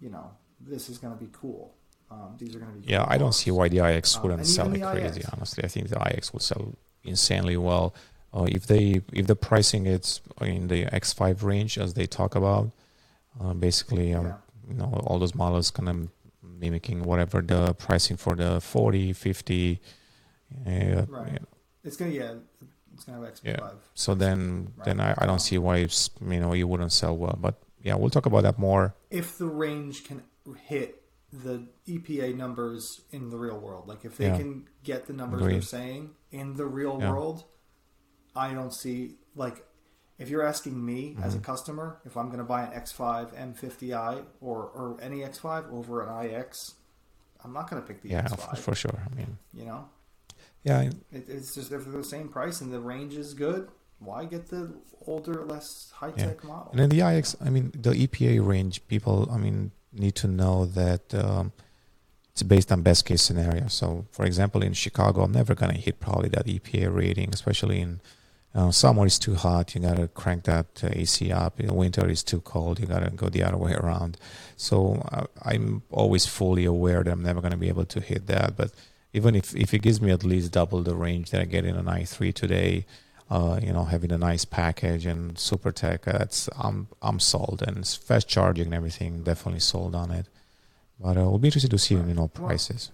[SPEAKER 1] you know, this is going to be cool. Um, these are going to be
[SPEAKER 2] Yeah,
[SPEAKER 1] cool
[SPEAKER 2] I don't see why the iX
[SPEAKER 1] Um,
[SPEAKER 2] wouldn't
[SPEAKER 1] and
[SPEAKER 2] sell like crazy.
[SPEAKER 1] iX.
[SPEAKER 2] Honestly, I think the iX would sell insanely well. Uh, if they if the pricing is in the X5 range as they talk about, uh, basically, um,
[SPEAKER 1] Yeah.
[SPEAKER 2] you know, all those models kind of mimicking whatever the pricing for the 40, 50. Uh,
[SPEAKER 1] Right. It's gonna yeah, it's gonna have XP5.
[SPEAKER 2] Yeah. So then,
[SPEAKER 1] Right.
[SPEAKER 2] then I, I don't see why it's, you know you wouldn't sell well. But yeah, we'll talk about that more.
[SPEAKER 1] If the range can hit the EPA numbers in the real world, like if they
[SPEAKER 2] Yeah.
[SPEAKER 1] can get the numbers
[SPEAKER 2] Agreed.
[SPEAKER 1] they're saying in the real
[SPEAKER 2] Yeah.
[SPEAKER 1] world, I don't see like if you're asking me as
[SPEAKER 2] Mm-hmm.
[SPEAKER 1] a customer if I'm going to buy an X5 M50i or or any X5 over an iX, I'm not going to pick the
[SPEAKER 2] Yeah,
[SPEAKER 1] X5.
[SPEAKER 2] for, for sure. I mean,
[SPEAKER 1] You know,
[SPEAKER 2] yeah,
[SPEAKER 1] it, it's just if they're the same price and the range is good, why get the older, less high tech model?
[SPEAKER 2] And then the iX, I mean, the EPA range, people, I mean, need to know that um, it's based on best case scenario. So, for example, in Chicago, I'm never going to hit probably that EPA rating, especially in uh, summer is too hot. You got to crank that uh, AC up. In winter is too cold. You got to go the other way around. So uh, I'm always fully aware that I'm never going to be able to hit that. But even if, if it gives me at least double the range that I get in an i3 today, uh, you know, having a nice package and super tech, that's I'm I'm sold, and it's fast charging and everything. Definitely sold on it. But uh, we'll be interested to see, you know,
[SPEAKER 1] Well,
[SPEAKER 2] prices.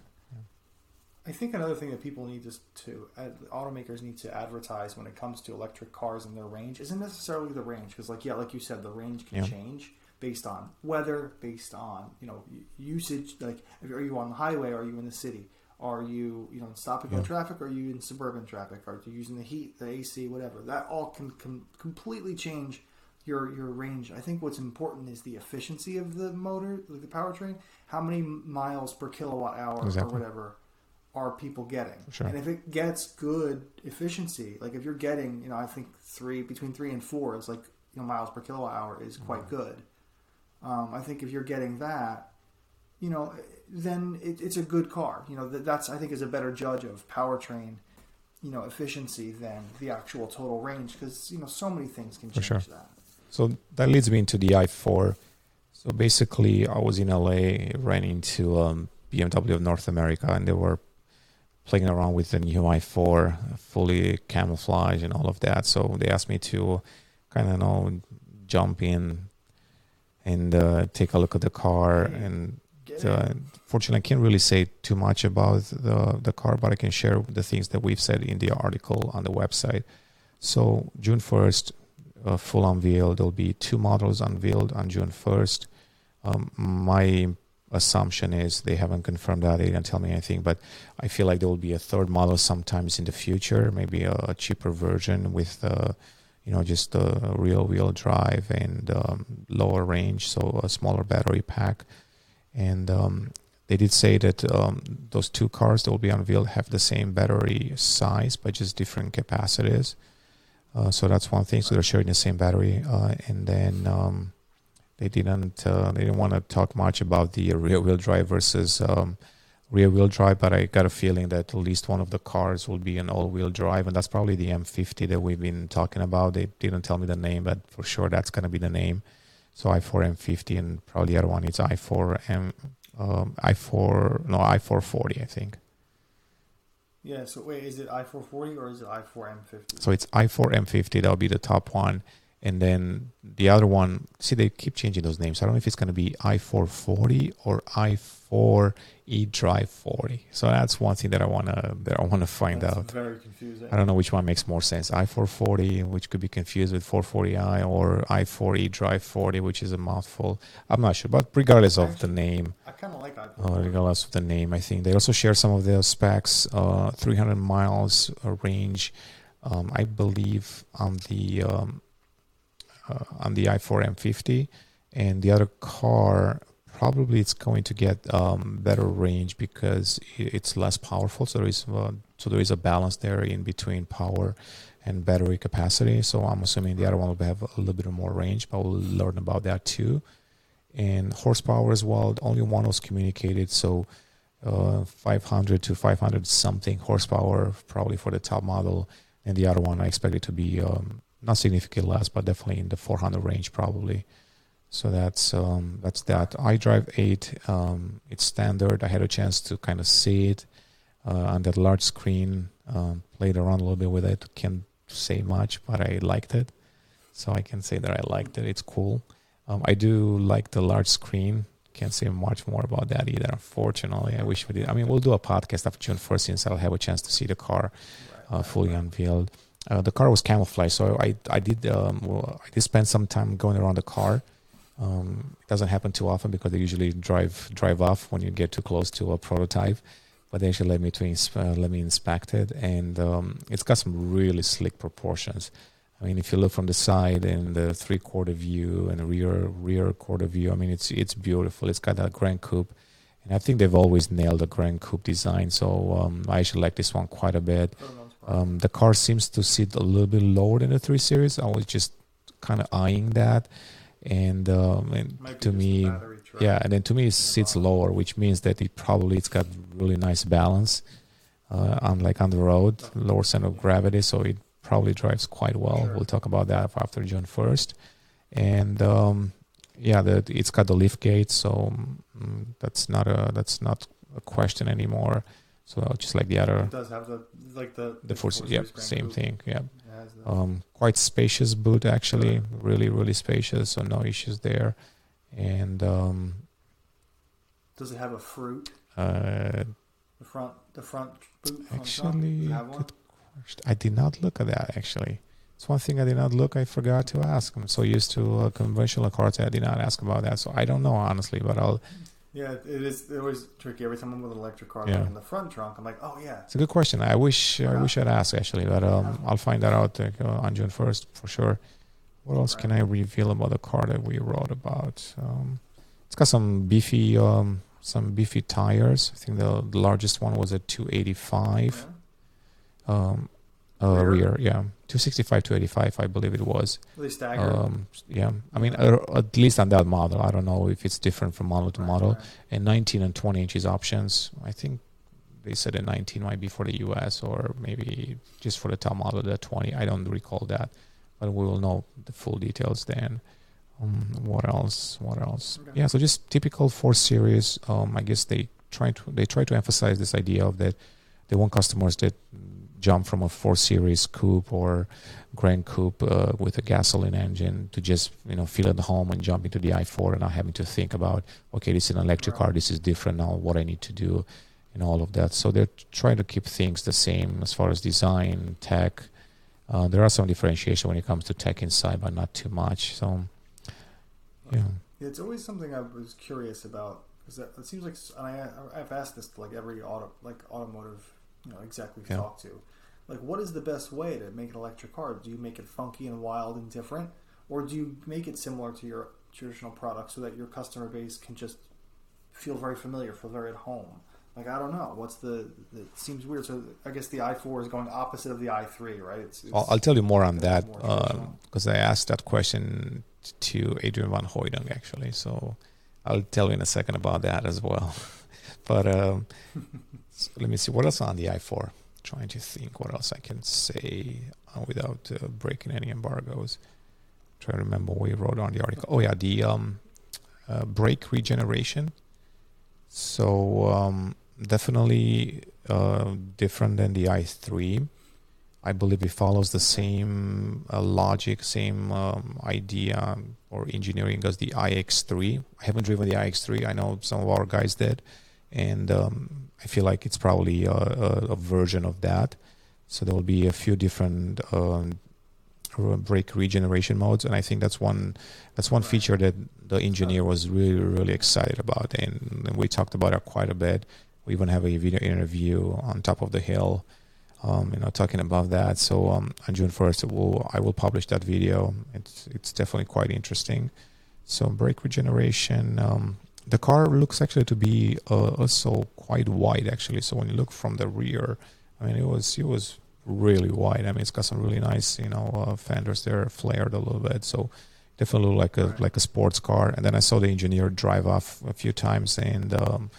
[SPEAKER 1] I think another thing that people need to, to uh, automakers need to advertise when it comes to electric cars and their range isn't necessarily the range because, like, yeah, like you said, the range can
[SPEAKER 2] Yeah.
[SPEAKER 1] change. based on weather, based on you know usage. Like, are you on the highway? Are you in the city? Are you you know in stop and go
[SPEAKER 2] Yeah.
[SPEAKER 1] traffic? Are you in suburban traffic? Are you using the heat, the AC, whatever? That all can, can completely change your your range. I think what's important is the efficiency of the motor, like the powertrain. How many miles per kilowatt hour
[SPEAKER 2] Exactly.
[SPEAKER 1] or whatever are people getting?
[SPEAKER 2] Sure.
[SPEAKER 1] And if it gets good efficiency, like if you're getting, you know, I think three between three and four is like you know miles per kilowatt hour is quite good. Um, I think if you're getting that, you know, then it, it's a good car. You know, that, that's I think is a better judge of powertrain, you know, efficiency than the actual total range because you know so many things can change
[SPEAKER 2] sure.
[SPEAKER 1] that.
[SPEAKER 2] So that leads me into the i4. So basically, I was in LA, ran into um, BMW of North America, and they were playing around with the new i4, fully camouflage and all of that. So they asked me to kind of know jump in and uh, take a look at the car. And
[SPEAKER 1] Get
[SPEAKER 2] uh, fortunately, I can't really say too much about the the car, but I can share the things that we've said in the article on the website. So June first, uh, full unveil. There'll be two models unveiled on June 1st. Um, my assumption is they haven't confirmed that. They didn't tell me anything, but I feel like there will be a third model sometimes in the future, maybe a, a cheaper version with, uh, you know, just a real wheel drive and um, lower range, so a smaller battery pack. And um, they did say that um, those two cars that will be unveiled have the same battery size, but just different capacities. Uh, so that's one thing. So they're sharing the same battery, uh, and then um, they didn't uh, they didn't want to talk much about the rear wheel drive versus um, rear wheel drive. But I got a feeling that at least one of the cars will be an all wheel drive, and that's probably the M50 that we've been talking about. They didn't tell me the name, but for sure that's going to be the name. So i4 M50, and probably the other one is i4 M um, i4 no i440, I think.
[SPEAKER 1] Yeah. So wait, is it I four forty or is it I four M fifty?
[SPEAKER 2] So it's i4 M50. That'll be the top one. And then the other one, see, they keep changing those names. I don't know if it's going to be i440 or i4 eDrive 40. So that's one thing that I want to that I want to find
[SPEAKER 1] That's
[SPEAKER 2] out.
[SPEAKER 1] Very confusing.
[SPEAKER 2] I don't know which one makes more sense. i440, which could be confused with 440i, or i4 eDrive 40, which is a mouthful. I'm not sure, but regardless of the name,
[SPEAKER 1] I kind of like I
[SPEAKER 2] uh, regardless of the name. I think they also share some of their specs. Uh, 300 miles uh, range, um, I believe, on the um, uh, on the i4 M50, and the other car probably it's going to get um, better range because it's less powerful. So there is uh, so there is a balance there in between power and battery capacity. So I'm assuming the other one will have a little bit more range, but we'll learn about that too. And horsepower as well. Only one was communicated, so uh, 500 to 500 something horsepower probably for the top model, and the other one I expect it to be um, not significantly less, but definitely in the 400 range probably. So that's um, that's that. iDrive 8, um, it's standard. I had a chance to kind of see it uh, on that large screen. Um, played around a little bit with it. Can't say much, but I liked it. So I can say that I liked it. It's cool. Um, I do like the large screen. Can't say much more about that either. Unfortunately, I wish we did. I mean, we'll do a podcast after June 1st since I'll have a chance to see the car uh, fully unveiled. Uh, the car was camouflage, so I I did um, well, I did spend some time going around the car. Um, it doesn't happen too often because they usually drive drive off when you get too close to a prototype. But they actually let me to uh, let me inspect it, and um, it's got some really slick proportions. I mean, if you look from the side and the three quarter view and the rear rear quarter view, I mean, it's it's beautiful. It's got that Grand Coupe, and I think they've always nailed the Grand Coupe design. So um, I actually like this one quite a bit. Um, the car seems to sit a little bit lower than the 3 Series. I was just kind of eyeing that. And, um, and to me, yeah, and then to me it sits lower, which means that it probably it's got really nice balance uh, on like on the road, lower center of gravity, so it probably drives quite well.
[SPEAKER 1] Sure.
[SPEAKER 2] We'll talk about that after June 1st. And um, yeah, the, it's got the lift gate, so mm, that's not a that's not a question anymore. So just like the other
[SPEAKER 1] It does have the like the
[SPEAKER 2] the force, yep, same thing, yeah.
[SPEAKER 1] It has the-
[SPEAKER 2] Um, quite spacious boot actually, really, really spacious, so no issues there. And um,
[SPEAKER 1] does it have a frunk?
[SPEAKER 2] uh,
[SPEAKER 1] The front, the front boot. Front
[SPEAKER 2] actually, question. I did not look at that actually. It's one thing I did not look. I forgot to ask. I'm so used to uh, conventional cars, I did not ask about that. So I don't know honestly, but I'll.
[SPEAKER 1] Yeah, it is. It was tricky. Every time I'm with an electric car,
[SPEAKER 2] Yeah.
[SPEAKER 1] like in the front trunk, I'm like, oh yeah,
[SPEAKER 2] It's a good question. I wish I wish I'd asked actually, but um, I'll find that out like, uh, on June first for sure. What else can I reveal about the car that we wrote about? Um, it's got some beefy um, some beefy tires. I think the, the largest one was a 285
[SPEAKER 1] yeah.
[SPEAKER 2] Uh,
[SPEAKER 1] Rear?
[SPEAKER 2] Yeah, 265 285, I believe it was.
[SPEAKER 1] They staggered?
[SPEAKER 2] Um, yeah, I mean uh, at least on that model. I don't know if it's different from model to
[SPEAKER 1] Right,
[SPEAKER 2] model.
[SPEAKER 1] right.
[SPEAKER 2] And 19 and 20 inches options. I think they said a 19 might be for the US or maybe just for the top model, the 20. I don't recall that, but we will know the full details then. Um, what else? What else?
[SPEAKER 1] Okay.
[SPEAKER 2] Yeah, so just typical 4 Series. Um, I guess they try to they try to emphasize this idea of that they want customers that jump from a 4 Series coupe or Grand Coupe uh, with a gasoline engine to just you know feel at home and jump into the i4 and not having to think about okay this is an electric car this is different now what I need to do and all of that. So they're trying to keep things the same as far as design tech. Uh, there are some differentiation when it comes to tech inside but not too much. So yeah.
[SPEAKER 1] It's always something I was curious about because it, it seems like and I I've asked this to like every auto like automotive you know we've
[SPEAKER 2] Yeah.
[SPEAKER 1] talked to, like what is the best way to make an electric car? Do you make it funky and wild and different, or do you make it similar to your traditional product so that your customer base can just feel very familiar, feel very at home? Like I don't know, what's the? It seems weird. So I guess the i4 is going opposite of the i3, right? It's, it's
[SPEAKER 2] I'll, I'll tell you more on that because I asked that question to Adrian Van Hooydonk actually. So I'll tell you in a second about that as well. but um, let me see what else on the i4. Trying to think what else I can say uh, without uh, breaking any embargoes. Try to remember what we wrote on the article. Oh yeah, the um, uh, brake regeneration. So um, definitely uh, different than the i3. I believe it follows the same uh, logic, same um, idea or engineering as the iX3. I haven't driven the iX3. I know some of our guys did, and um, I feel like it's probably a, a, a version of that. So there will be a few different um, brake regeneration modes, and I think that's one that's one feature that the engineer was really really excited about, and, and we talked about it quite a bit. We even have a video interview on top of the hill um, you know, talking about that. So um, on June first, will I will publish that video. It's it's definitely quite interesting. So brake regeneration. Um, the car looks actually to be uh, also quite wide actually. So when you look from the rear, I mean, it was it was really wide. I mean, it's got some really nice you know uh, fenders there, flared a little bit. So definitely like a like a sports car. And then I saw the engineer drive off a few times and. Um,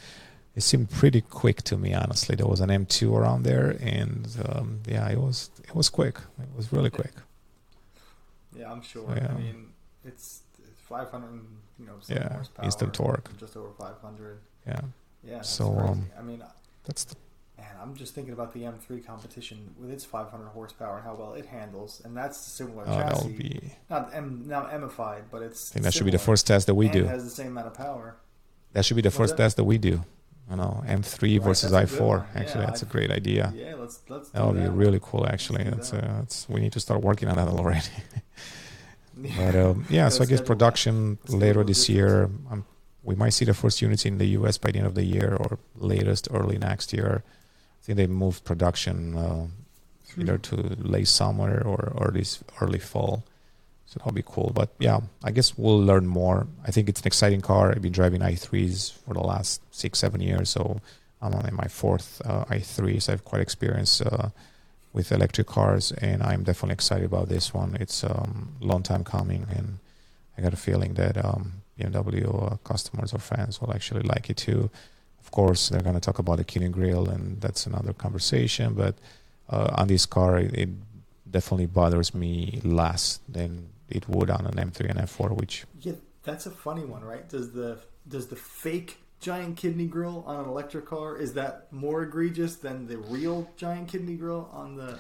[SPEAKER 2] it seemed pretty quick to me honestly there was an m2 around there and um, yeah it was it was quick it was really quick
[SPEAKER 1] Yeah, I'm sure.
[SPEAKER 2] Yeah.
[SPEAKER 1] I mean, it's, it's 500, and, you know,
[SPEAKER 2] Yeah,
[SPEAKER 1] horsepower,
[SPEAKER 2] instant torque.
[SPEAKER 1] just over 500.
[SPEAKER 2] yeah
[SPEAKER 1] Yeah,
[SPEAKER 2] So, um,
[SPEAKER 1] I mean,
[SPEAKER 2] that's the,
[SPEAKER 1] man, I'm just thinking about the M3 competition with its 500 horsepower and how well it handles, and that's a similar
[SPEAKER 2] that
[SPEAKER 1] chassis.
[SPEAKER 2] be
[SPEAKER 1] Not M, not emified, but it's.
[SPEAKER 2] i think that should be the first test that we
[SPEAKER 1] and
[SPEAKER 2] do
[SPEAKER 1] Has the same amount of power.
[SPEAKER 2] that should be the first test that we do you know m3
[SPEAKER 1] Right,
[SPEAKER 2] versus
[SPEAKER 1] that's a good
[SPEAKER 2] i4 actually
[SPEAKER 1] Yeah,
[SPEAKER 2] that's a
[SPEAKER 1] I-
[SPEAKER 2] great idea
[SPEAKER 1] Yeah, let's let's.
[SPEAKER 2] that would be really cool actually that's
[SPEAKER 1] that.
[SPEAKER 2] uh, that's we need to start working on that already. But um, yeah so i guess production later this year um, we might see the first units in the us by the end of the year or latest early next year i think they moved production uh, either to late summer or early early fall. So that'll be cool. But yeah, I guess we'll learn more. I think it's an exciting car. I've been driving i3s for the last six seven years, so I'm on my fourth uh, i3, so I've quite experience uh, with electric cars, and I'm definitely excited about this one. It's a um, long time coming, and I got a feeling that um, BMW uh, customers or fans will actually like it too. Of course, they're going to talk about the and grill, and that's another conversation. But uh, on this car, it, it definitely bothers me less than it would on an M3 and M4, which
[SPEAKER 1] Yeah, that's a funny one, right? Does the does the fake giant kidney grill on an electric car is that more egregious than the real giant kidney grill on the?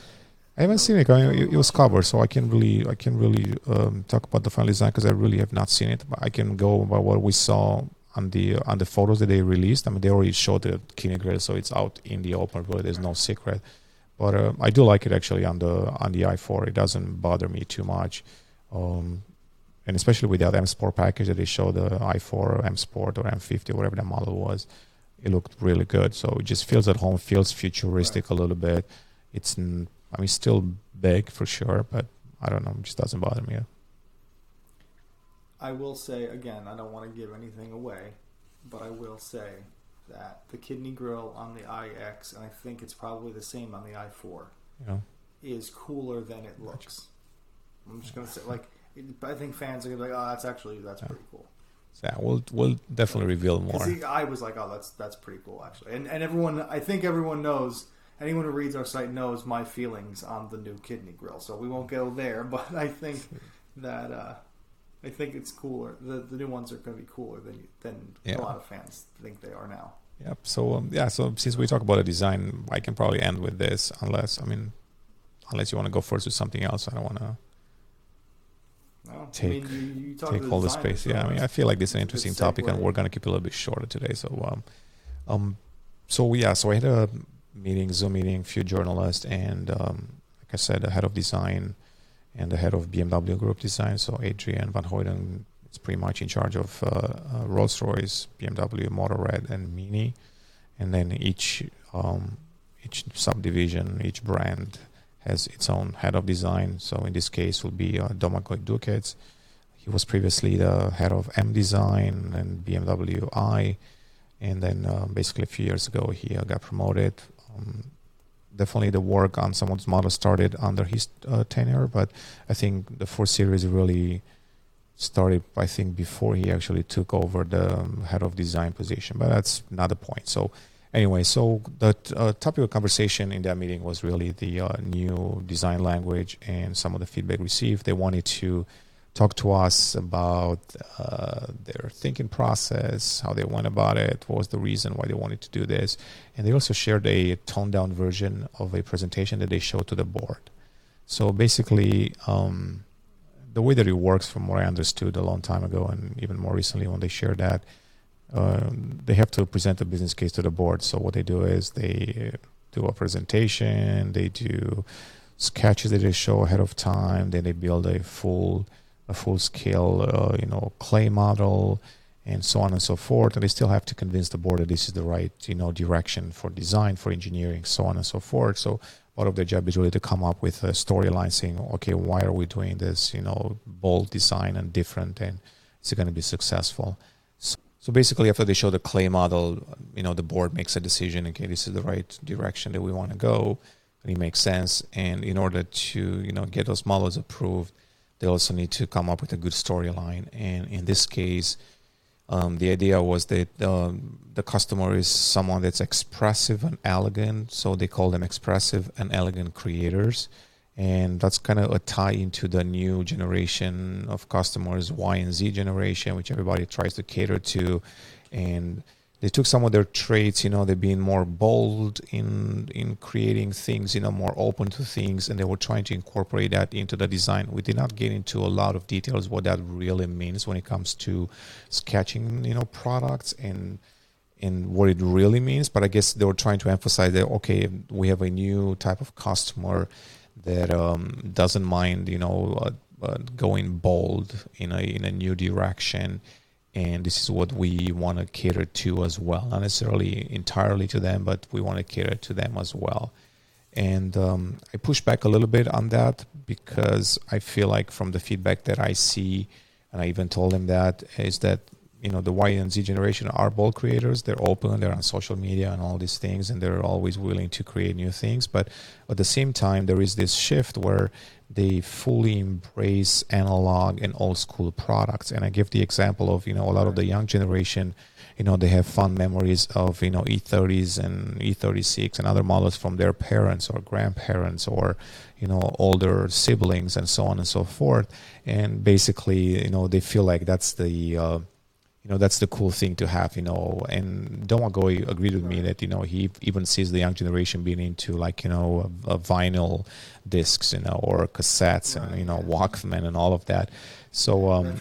[SPEAKER 2] I haven't seen it. I mean, it, was covered, so I can really, I can really um, talk about the final design because I really have not seen it. But I can go by what we saw on the on the photos that they released. I mean, they already showed the kidney grill, so it's out in the open, but there's no secret. but uh, I do like it actually on the on the i4. It doesn't bother me too much, um, especially with that M Sport package that they show the i4 M Sport or M50 whatever the model was, it looked really good. So it just feels at home, feels futuristic right. a little bit. It's I mean still big for sure, but I don't know, it just doesn't bother me.
[SPEAKER 1] I will say again, I don't want to give anything away, but I will say that the kidney grill on the iX, and I think it's probably the same on the i4,
[SPEAKER 2] yeah.
[SPEAKER 1] is cooler than it looks. I'm just gonna say, like, I think fans are gonna be like, "Oh, that's actually that's yeah. pretty cool."
[SPEAKER 2] So yeah, we'll we'll definitely reveal more.
[SPEAKER 1] The, I was like, "Oh, that's that's pretty cool, actually," and and everyone, I think everyone knows. Anyone who reads our site knows my feelings on the new kidney grill, so we won't go there. But I think that uh, I think it's cooler. The the new ones are going to be cooler than than yeah. a lot of fans think they are now.
[SPEAKER 2] Yep. So um, yeah. So since we talk about a design, I can probably end with this, unless I mean, unless you want to go first with something else. I don't want to.
[SPEAKER 1] No, take I mean, you, you
[SPEAKER 2] take all the space. Yeah, I mean, I feel like this is an interesting topic, and we're gonna keep it a little bit shorter today. So, um, um, so yeah, so I had a meeting, Zoom meeting, few journalists, and um, like I said, the head of design and the head of BMW Group Design. So Adrian Van Hooydonk is pretty much in charge of uh, uh, Rolls Royce, BMW, Motorrad, and Mini, and then each um, each subdivision, each brand has its own head of design. So in this case, will be uh, Domagoj Dukec. He was previously the head of M Design and BMW i, and then uh, basically a few years ago he uh, got promoted. Um, definitely the work on some of those models started under his uh, tenure, but I think the four series really started, I think, before he actually took over the um, head of design position. But that's not the point. So anyway, so the uh, topic of conversation in that meeting was really the uh, new design language and some of the feedback received. They wanted to talk to us about uh, their thinking process, how they went about it, what was the reason why they wanted to do this. And they also shared a toned down version of a presentation that they showed to the board. So basically, um, the way that it works, from what I understood a long time ago, and even more recently when they shared that, uh, they have to present a business case to the board. So what they do is they do a presentation, they do sketches that they show ahead of time, then they build a full a full scale, uh, you know, clay model, and so on and so forth. And they still have to convince the board that this is the right, you know, direction for design, for engineering, so on and so forth. So part of their job is really to come up with a storyline saying, okay, why are we doing this, you know, bold design and different, and is it going to be successful? So, basically, after they show the clay model, you know, the board makes a decision. Okay, this is the right direction that we want to go. And it makes sense. And in order to, you know, get those models approved, they also need to come up with a good storyline. And in this case, um, the idea was that um, the customer is someone that's expressive and elegant, so they call them expressive and elegant creators. And that's kind of a tie into the new generation of customers, Y and Z generation, which everybody tries to cater to. And they took some of their traits, you know, they've been more bold in in creating things, you know, more open to things, and they were trying to incorporate that into the design. We did not get into a lot of details what that really means when it comes to sketching, you know, products and and what it really means. But I guess they were trying to emphasize that okay, we have a new type of customer that um, doesn't mind, you know, uh, uh, going bold in a in a new direction. And this is what we want to cater to as well. Not necessarily entirely to them but we want to cater to them as well. And um, i push back a little bit on that because i feel like from the feedback that i see and i even told them that is that you know the y and z generation are bold creators they're open they're on social media and all these things and they're always willing to create new things but at the same time there is this shift where they fully embrace analog and old school products. And I give the example of, you know, a lot of the young generation, you know, they have fond memories of, you know, E30s and E36 and other models from their parents or grandparents or, you know, older siblings and so on and so forth. And basically, you know, they feel like that's the, uh, you know that's the cool thing to have you know and Domagoj agreed with me that you know he even sees the young generation being into like you know a, a vinyl discs you know or cassettes right, and you know walkman and all of that. So um,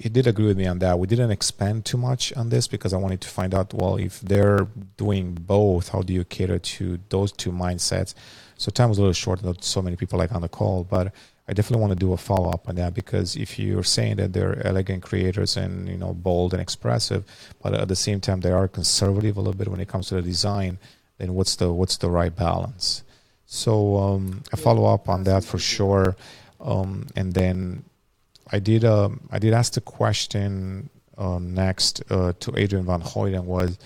[SPEAKER 2] he did agree with me on that. We didn't expand too much on this because i wanted to find out well if they're doing both how do you cater to those two mindsets? So time was a little short not so many people like on the call but I definitely want to do a follow up on that because if you're saying that they're elegant creators and you know bold and expressive, but at the same time they are conservative a little bit when it comes to the design, then what's the what's the right balance? So um, follow up on that for sure, um, and then I did uh, I did ask the question uh, next uh, to Adrian van Hooydonk was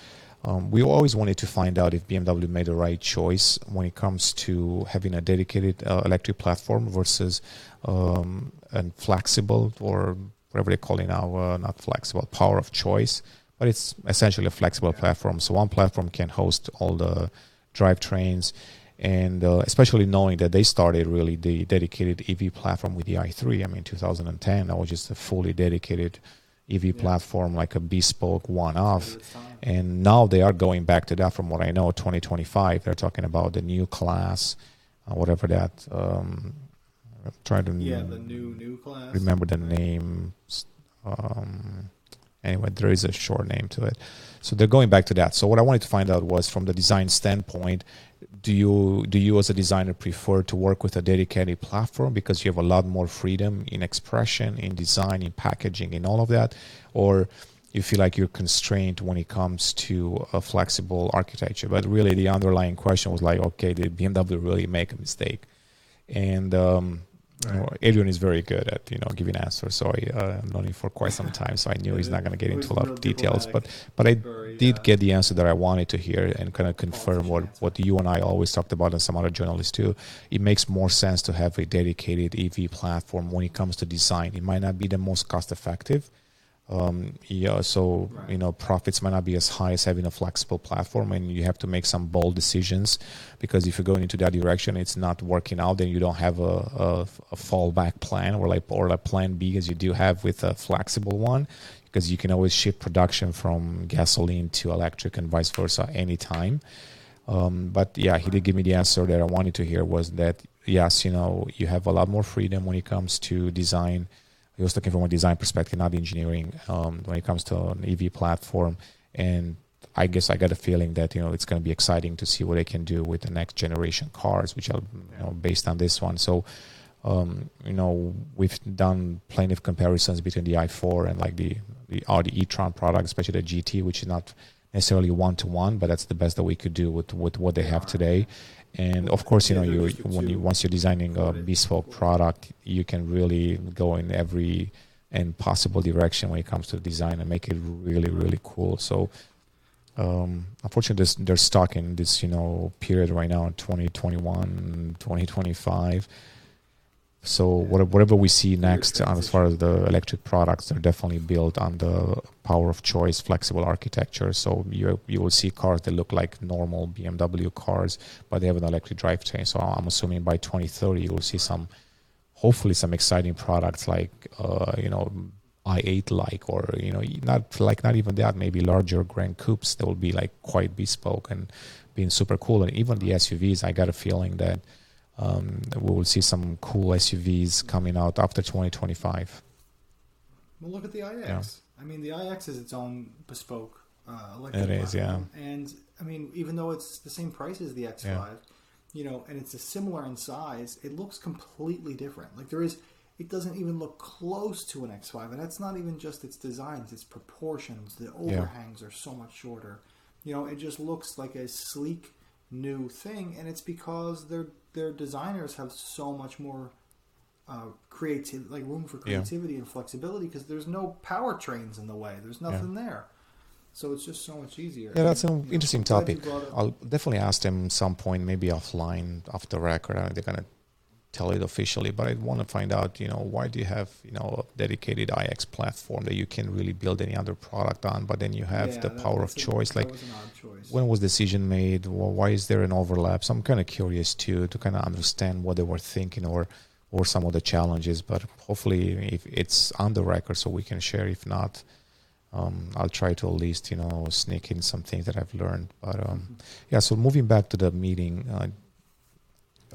[SPEAKER 2] um, we always wanted to find out if BMW made the right choice when it comes to having a dedicated uh, electric platform versus um, and flexible or whatever they call it now, uh, not flexible, power of choice. But it's essentially a flexible platform. So one platform can host all the drivetrains, and uh, especially knowing that they started really the dedicated EV platform with the i3. I mean, 2010, that was just a fully dedicated EV yeah. platform, like a bespoke one-off. And now they are going back to that. From what I know, 2025, they're talking about the new class, uh, whatever that. Um, I'm trying to
[SPEAKER 1] yeah, the new new class.
[SPEAKER 2] Remember the name. Um, anyway, there is a short name to it. So they're going back to that. So what I wanted to find out was from the design standpoint, do you do you as a designer prefer to work with a dedicated platform because you have a lot more freedom in expression, in design, in packaging, in all of that, or you feel like you're constrained when it comes to a flexible architecture? But really, the underlying question was like, okay, did BMW really make a mistake? And um, Right. Adrian is very good at you know giving answers. So I, uh, I've known him for quite some time, so I knew he's not going to get into a lot of details. But but I did get the answer that I wanted to hear and kind of confirm what what you and I always talked about, and some other journalists too. It makes more sense to have a dedicated EV platform when it comes to design. It might not be the most cost effective, um, yeah, so right. you know profits might not be as high as having a flexible platform, and you have to make some bold decisions because if you're going into that direction, it's not working out. Then you don't have a, a, a fallback plan or like or a plan B as you do have with a flexible one, because you can always shift production from gasoline to electric and vice versa anytime. Um, but yeah, he did give me the answer that I wanted to hear was that yes, you know, you have a lot more freedom when it comes to design he was looking from a design perspective, not engineering, um, when it comes to an EV platform. And I guess I got a feeling that you know it's going to be exciting to see what they can do with the next generation cars, which are you know, based on this one. So, um, you know, we've done plenty of comparisons between the i4 and like the the Audi e-tron product, especially the GT, which is not necessarily one to one, but that's the best that we could do with with what they have today and of course you know you when you once you're designing a bespoke product you can really go in every and possible direction when it comes to design and make it really really cool. So um, unfortunately they're stuck in this you know period right now in 2021 2025 so whatever we see next as far as the electric products, they're definitely built on the power of choice, flexible architecture. So you you will see cars that look like normal BMW cars, but they have an electric drivetrain. So I'm assuming by 2030 you will see some, hopefully some exciting products like uh, you know i8 like or you know not like not even that maybe larger grand coupes that will be like quite bespoke and being super cool and even the SUVs I got a feeling that um, we will see some cool SUVs coming out after 2025.
[SPEAKER 1] Well, look at the iX. Yeah. I mean, the iX is its own bespoke uh,
[SPEAKER 2] electric. It is, yeah.
[SPEAKER 1] And I mean, even though it's the same price as the X5, yeah. you know, and it's a similar in size, it looks completely different. Like there is, it doesn't even look close to an X5, and that's not even just its designs; its proportions. The overhangs yeah. are so much shorter. You know, it just looks like a sleek new thing, and it's because they're their designers have so much more uh, creative, like room for creativity yeah. and flexibility because there's no powertrains in the way. There's nothing yeah. there. So it's just so much easier.
[SPEAKER 2] Yeah, that's an interesting know, topic. I'll definitely ask them some point, maybe offline, off the record. They're gonna tell it officially, but I want to find out, you know, why do you have, you know, a dedicated IX platform that you can really build any other product on, but then you have yeah, the power of choice. A, like, choice. when was decision made? Well, why is there an overlap? So I'm kind of curious too to kind of understand what they were thinking or or some of the challenges. But hopefully, if it's on the record, so we can share. If not, um, I'll try to at least you know sneak in some things that I've learned. But um, yeah, so moving back to the meeting, uh,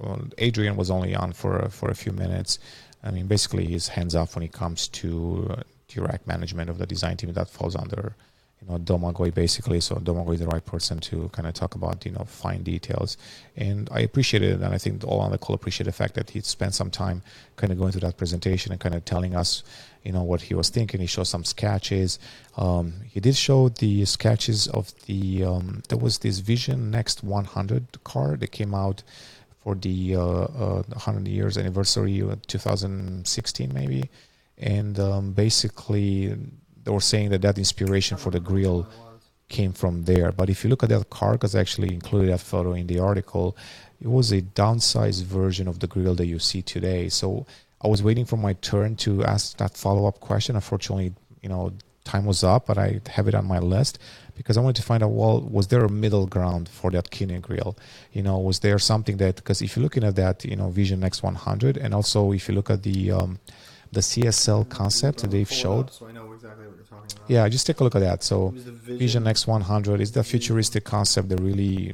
[SPEAKER 2] well, Adrian was only on for for a few minutes. I mean, basically, he's hands off when it comes to uh, direct management of the design team. That falls under you know Domagoj basically. So Domagoj is the right person to kind of talk about you know fine details, and I appreciate it, and I think all on the call appreciate the fact that he spent some time kind of going through that presentation and kind of telling us you know what he was thinking. He showed some sketches. Um, he did show the sketches of the um, there was this Vision Next 100 car that came out for the uh, uh, 100 years anniversary, uh, 2016 maybe, and um, basically they were saying that that inspiration for the grill came from there. But if you look at that car, because I actually included that photo in the article, it was a downsized version of the grill that you see today. So I was waiting for my turn to ask that follow up question. Unfortunately, you know, time was up, but I have it on my list because I wanted to find out well, was there a middle ground for that Kine grill? You know, was there something that because if you're looking at that, you know, Vision Next 100, and also if you look at the um, the CSL concept that they've showed.
[SPEAKER 1] So I know exactly what you're talking about.
[SPEAKER 2] Yeah, just take a look at that. So
[SPEAKER 1] It was the
[SPEAKER 2] Vision,
[SPEAKER 1] Vision
[SPEAKER 2] Next 100 is the futuristic concept that really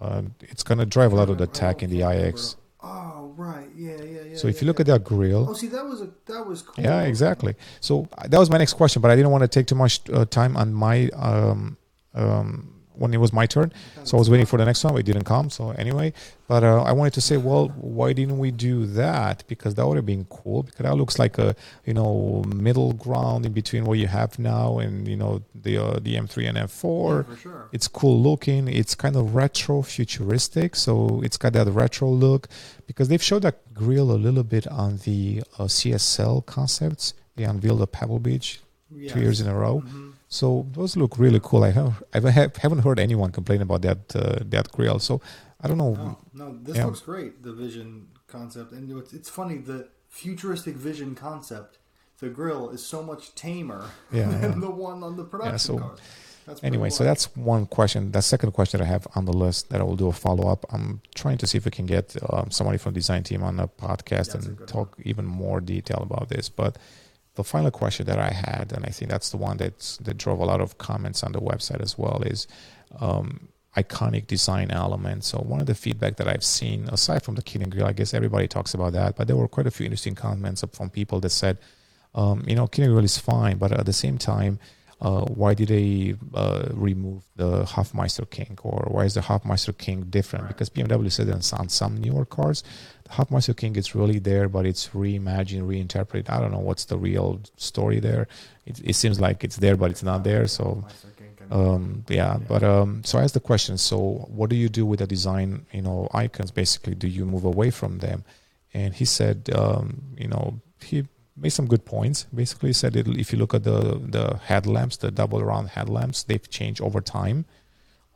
[SPEAKER 2] uh, it's going to drive a lot of the tech in the iX.
[SPEAKER 1] Oh right, yeah, yeah, yeah.
[SPEAKER 2] So if
[SPEAKER 1] yeah,
[SPEAKER 2] you look
[SPEAKER 1] yeah.
[SPEAKER 2] at that grill,
[SPEAKER 1] oh, see, that was a that was cool.
[SPEAKER 2] Yeah, exactly. So that was my next question, but I didn't want to take too much uh, time on my um, um, when it was my turn. So I was waiting for the next one, it didn't come. So anyway, but uh, I wanted to say, well, why didn't we do that? Because that would have been cool. Because that looks like a you know middle ground in between what you have now and you know the uh, the M3 and M4.
[SPEAKER 1] Yeah, for sure.
[SPEAKER 2] It's cool looking. It's kind of retro futuristic, so it's got that retro look. Because they've showed that grill a little bit on the uh, CSL concepts. They unveiled the Pebble Beach
[SPEAKER 1] Yes.
[SPEAKER 2] two years in a row.
[SPEAKER 1] Mhm.
[SPEAKER 2] So those look really cool. I have I have- haven't heard anyone complain about that uh, that grill. So I don't know.
[SPEAKER 1] No, no, this
[SPEAKER 2] Yeah.
[SPEAKER 1] looks great. The Vision concept, and it's, it's funny. The futuristic Vision concept, the grill is so much tamer
[SPEAKER 2] Yeah,
[SPEAKER 1] than
[SPEAKER 2] yeah.
[SPEAKER 1] the one on the production
[SPEAKER 2] so
[SPEAKER 1] cars. That's
[SPEAKER 2] Anyway, so that's one question. The second question that I have on the list that I will do a follow up. I'm trying to see if we can get um, somebody from the design team on the podcast
[SPEAKER 1] That's
[SPEAKER 2] and talk even more detail about this. But the final question that I had, and I think that's the one that's, that drove a lot of comments on the website as well, is um, iconic design elements. So one of the feedback that I've seen, aside from the and Grill, I guess everybody talks about that, but there were quite a few interesting comments from people that said, um, you know, and Grill is fine, but at the same time, uh, why did they uh, remove the Hofmeister kink, or why is the Hofmeister kink different?
[SPEAKER 1] Right.
[SPEAKER 2] Because BMW said that on some newer cars, the Hofmeister kink is really there, but it's reimagined, reinterpreted. I don't know what's the real story there. It, it seems like it's there, but it's not there. So um, yeah, but um, so I asked the question. So what do you do with the design, you know, icons? Basically, do you move away from them? And he said, um, you know, he made some good points. Basically, said it, if you look at the the headlamps, the double round headlamps, they've changed over time.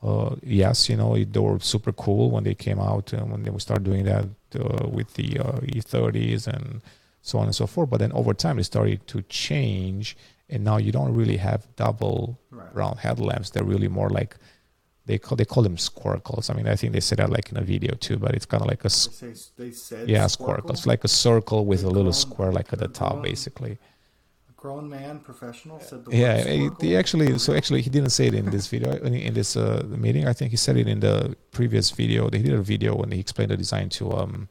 [SPEAKER 2] Uh, yes, you know, they were super cool when they came out and when they would start doing that uh, with the uh, E30s and so on and so forth. But then over time, they started to change, and now you don't really have double
[SPEAKER 1] right.
[SPEAKER 2] round headlamps. They're really more like they call they call them squircles. I mean, I think they said that like in a video too, but it's kind of like a
[SPEAKER 1] They, say, they said
[SPEAKER 2] yeah
[SPEAKER 1] squircle?
[SPEAKER 2] squircles, like a circle with a little square like at the top,
[SPEAKER 1] grown.
[SPEAKER 2] basically.
[SPEAKER 1] A grown man, professional, said the
[SPEAKER 2] Yeah,
[SPEAKER 1] word
[SPEAKER 2] he, he actually so actually he didn't say it in this video in, in this uh, meeting. I think he said it in the previous video. They did a video when he explained the design to um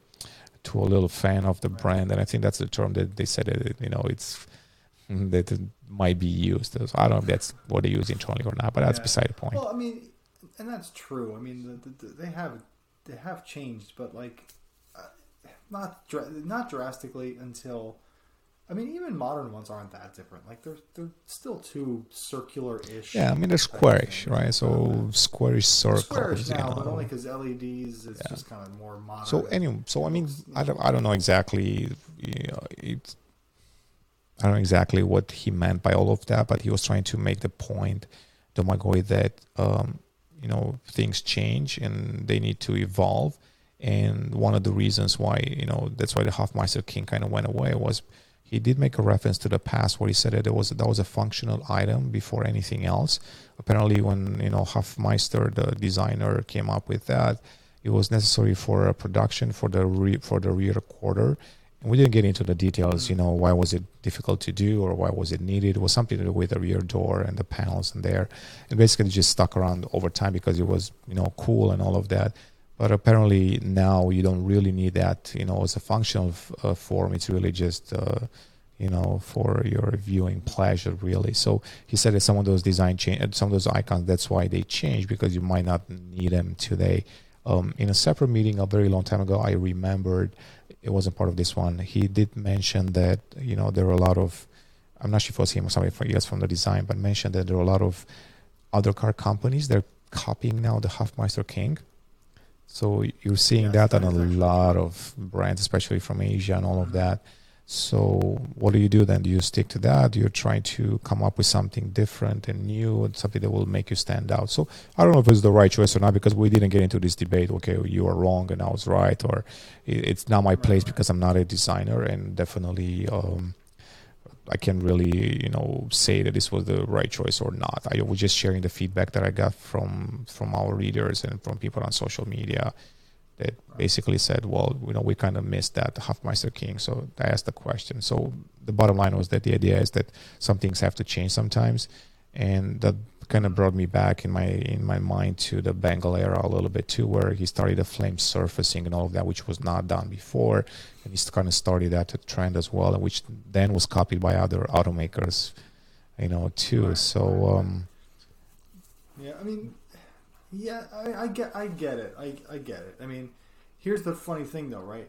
[SPEAKER 2] to a little fan of the brand, and I think that's the term that they said it. You know, it's that it might be used. So I don't know if that's what they use internally or not, but that's
[SPEAKER 1] Yeah.
[SPEAKER 2] beside the point.
[SPEAKER 1] Well, I mean, and that's true. I mean, the, the, the, they have they have changed, but like uh, not dra- not drastically until. I mean, even modern ones aren't that different. Like they're they're still too circular-ish.
[SPEAKER 2] Yeah, I mean they're squarish, right? So squarish circles.
[SPEAKER 1] squarish
[SPEAKER 2] you know.
[SPEAKER 1] but only because LEDs is
[SPEAKER 2] Yeah.
[SPEAKER 1] just kind of more modern.
[SPEAKER 2] So anyway, so I mean, I don't, I don't know exactly, you know, it, I don't know exactly what he meant by all of that, but he was trying to make the point, Domagoj, that um, you know things change and they need to evolve, and one of the reasons why you know that's why the Hofmeister kink kind of went away was he did make a reference to the past where he said that there was that was a functional item before anything else. Apparently, when you know Hofmeister, the designer, came up with that, it was necessary for a production for the re, for the rear quarter, we didn't get into the details, you know, why was it difficult to do or why was it needed? It was something to do with the rear door and the panels and there. And basically just stuck around over time because it was, you know, cool and all of that. But apparently now you don't really need that, you know, as a functional uh, form. It's really just, uh, you know, for your viewing pleasure, really. So he said that some of those design change, some of those icons, that's why they change because you might not need them today. Um, in a separate meeting a very long time ago, I remembered it wasn't part of this one. He did mention that you know there were a lot of, I'm not sure if it was him or somebody else from the design, but mentioned that there are a lot of other car companies they're copying now the Hofmeister kink. So you're seeing that on a lot of brands, especially from Asia and all of that. So what do you do then? Do you stick to that? Do you try to come up with something different and new and something that will make you stand out? So I don't know if it's the right choice or not because we didn't get into this debate. Okay, you are wrong and I was right, or it's not my place because I'm not a designer and definitely um, I can't really you know say that this was the right choice or not. I was just sharing the feedback that I got from from our readers and from people on social media that basically said, well, you know, we kind of missed that Hofmeister kink. So I asked the question. So the bottom line was that the idea is that some things have to change sometimes, and that kind of brought me back in my in my mind to the Bangle era a little bit too, where he started the flame surfacing and all of that, which was not done before, and he kind of started that trend as well, which then was copied by other automakers, you know, too. Right. So. Um,
[SPEAKER 1] yeah, I mean, yeah, I, I get, I get it. I, I get it. I mean, here's the funny thing, though, right?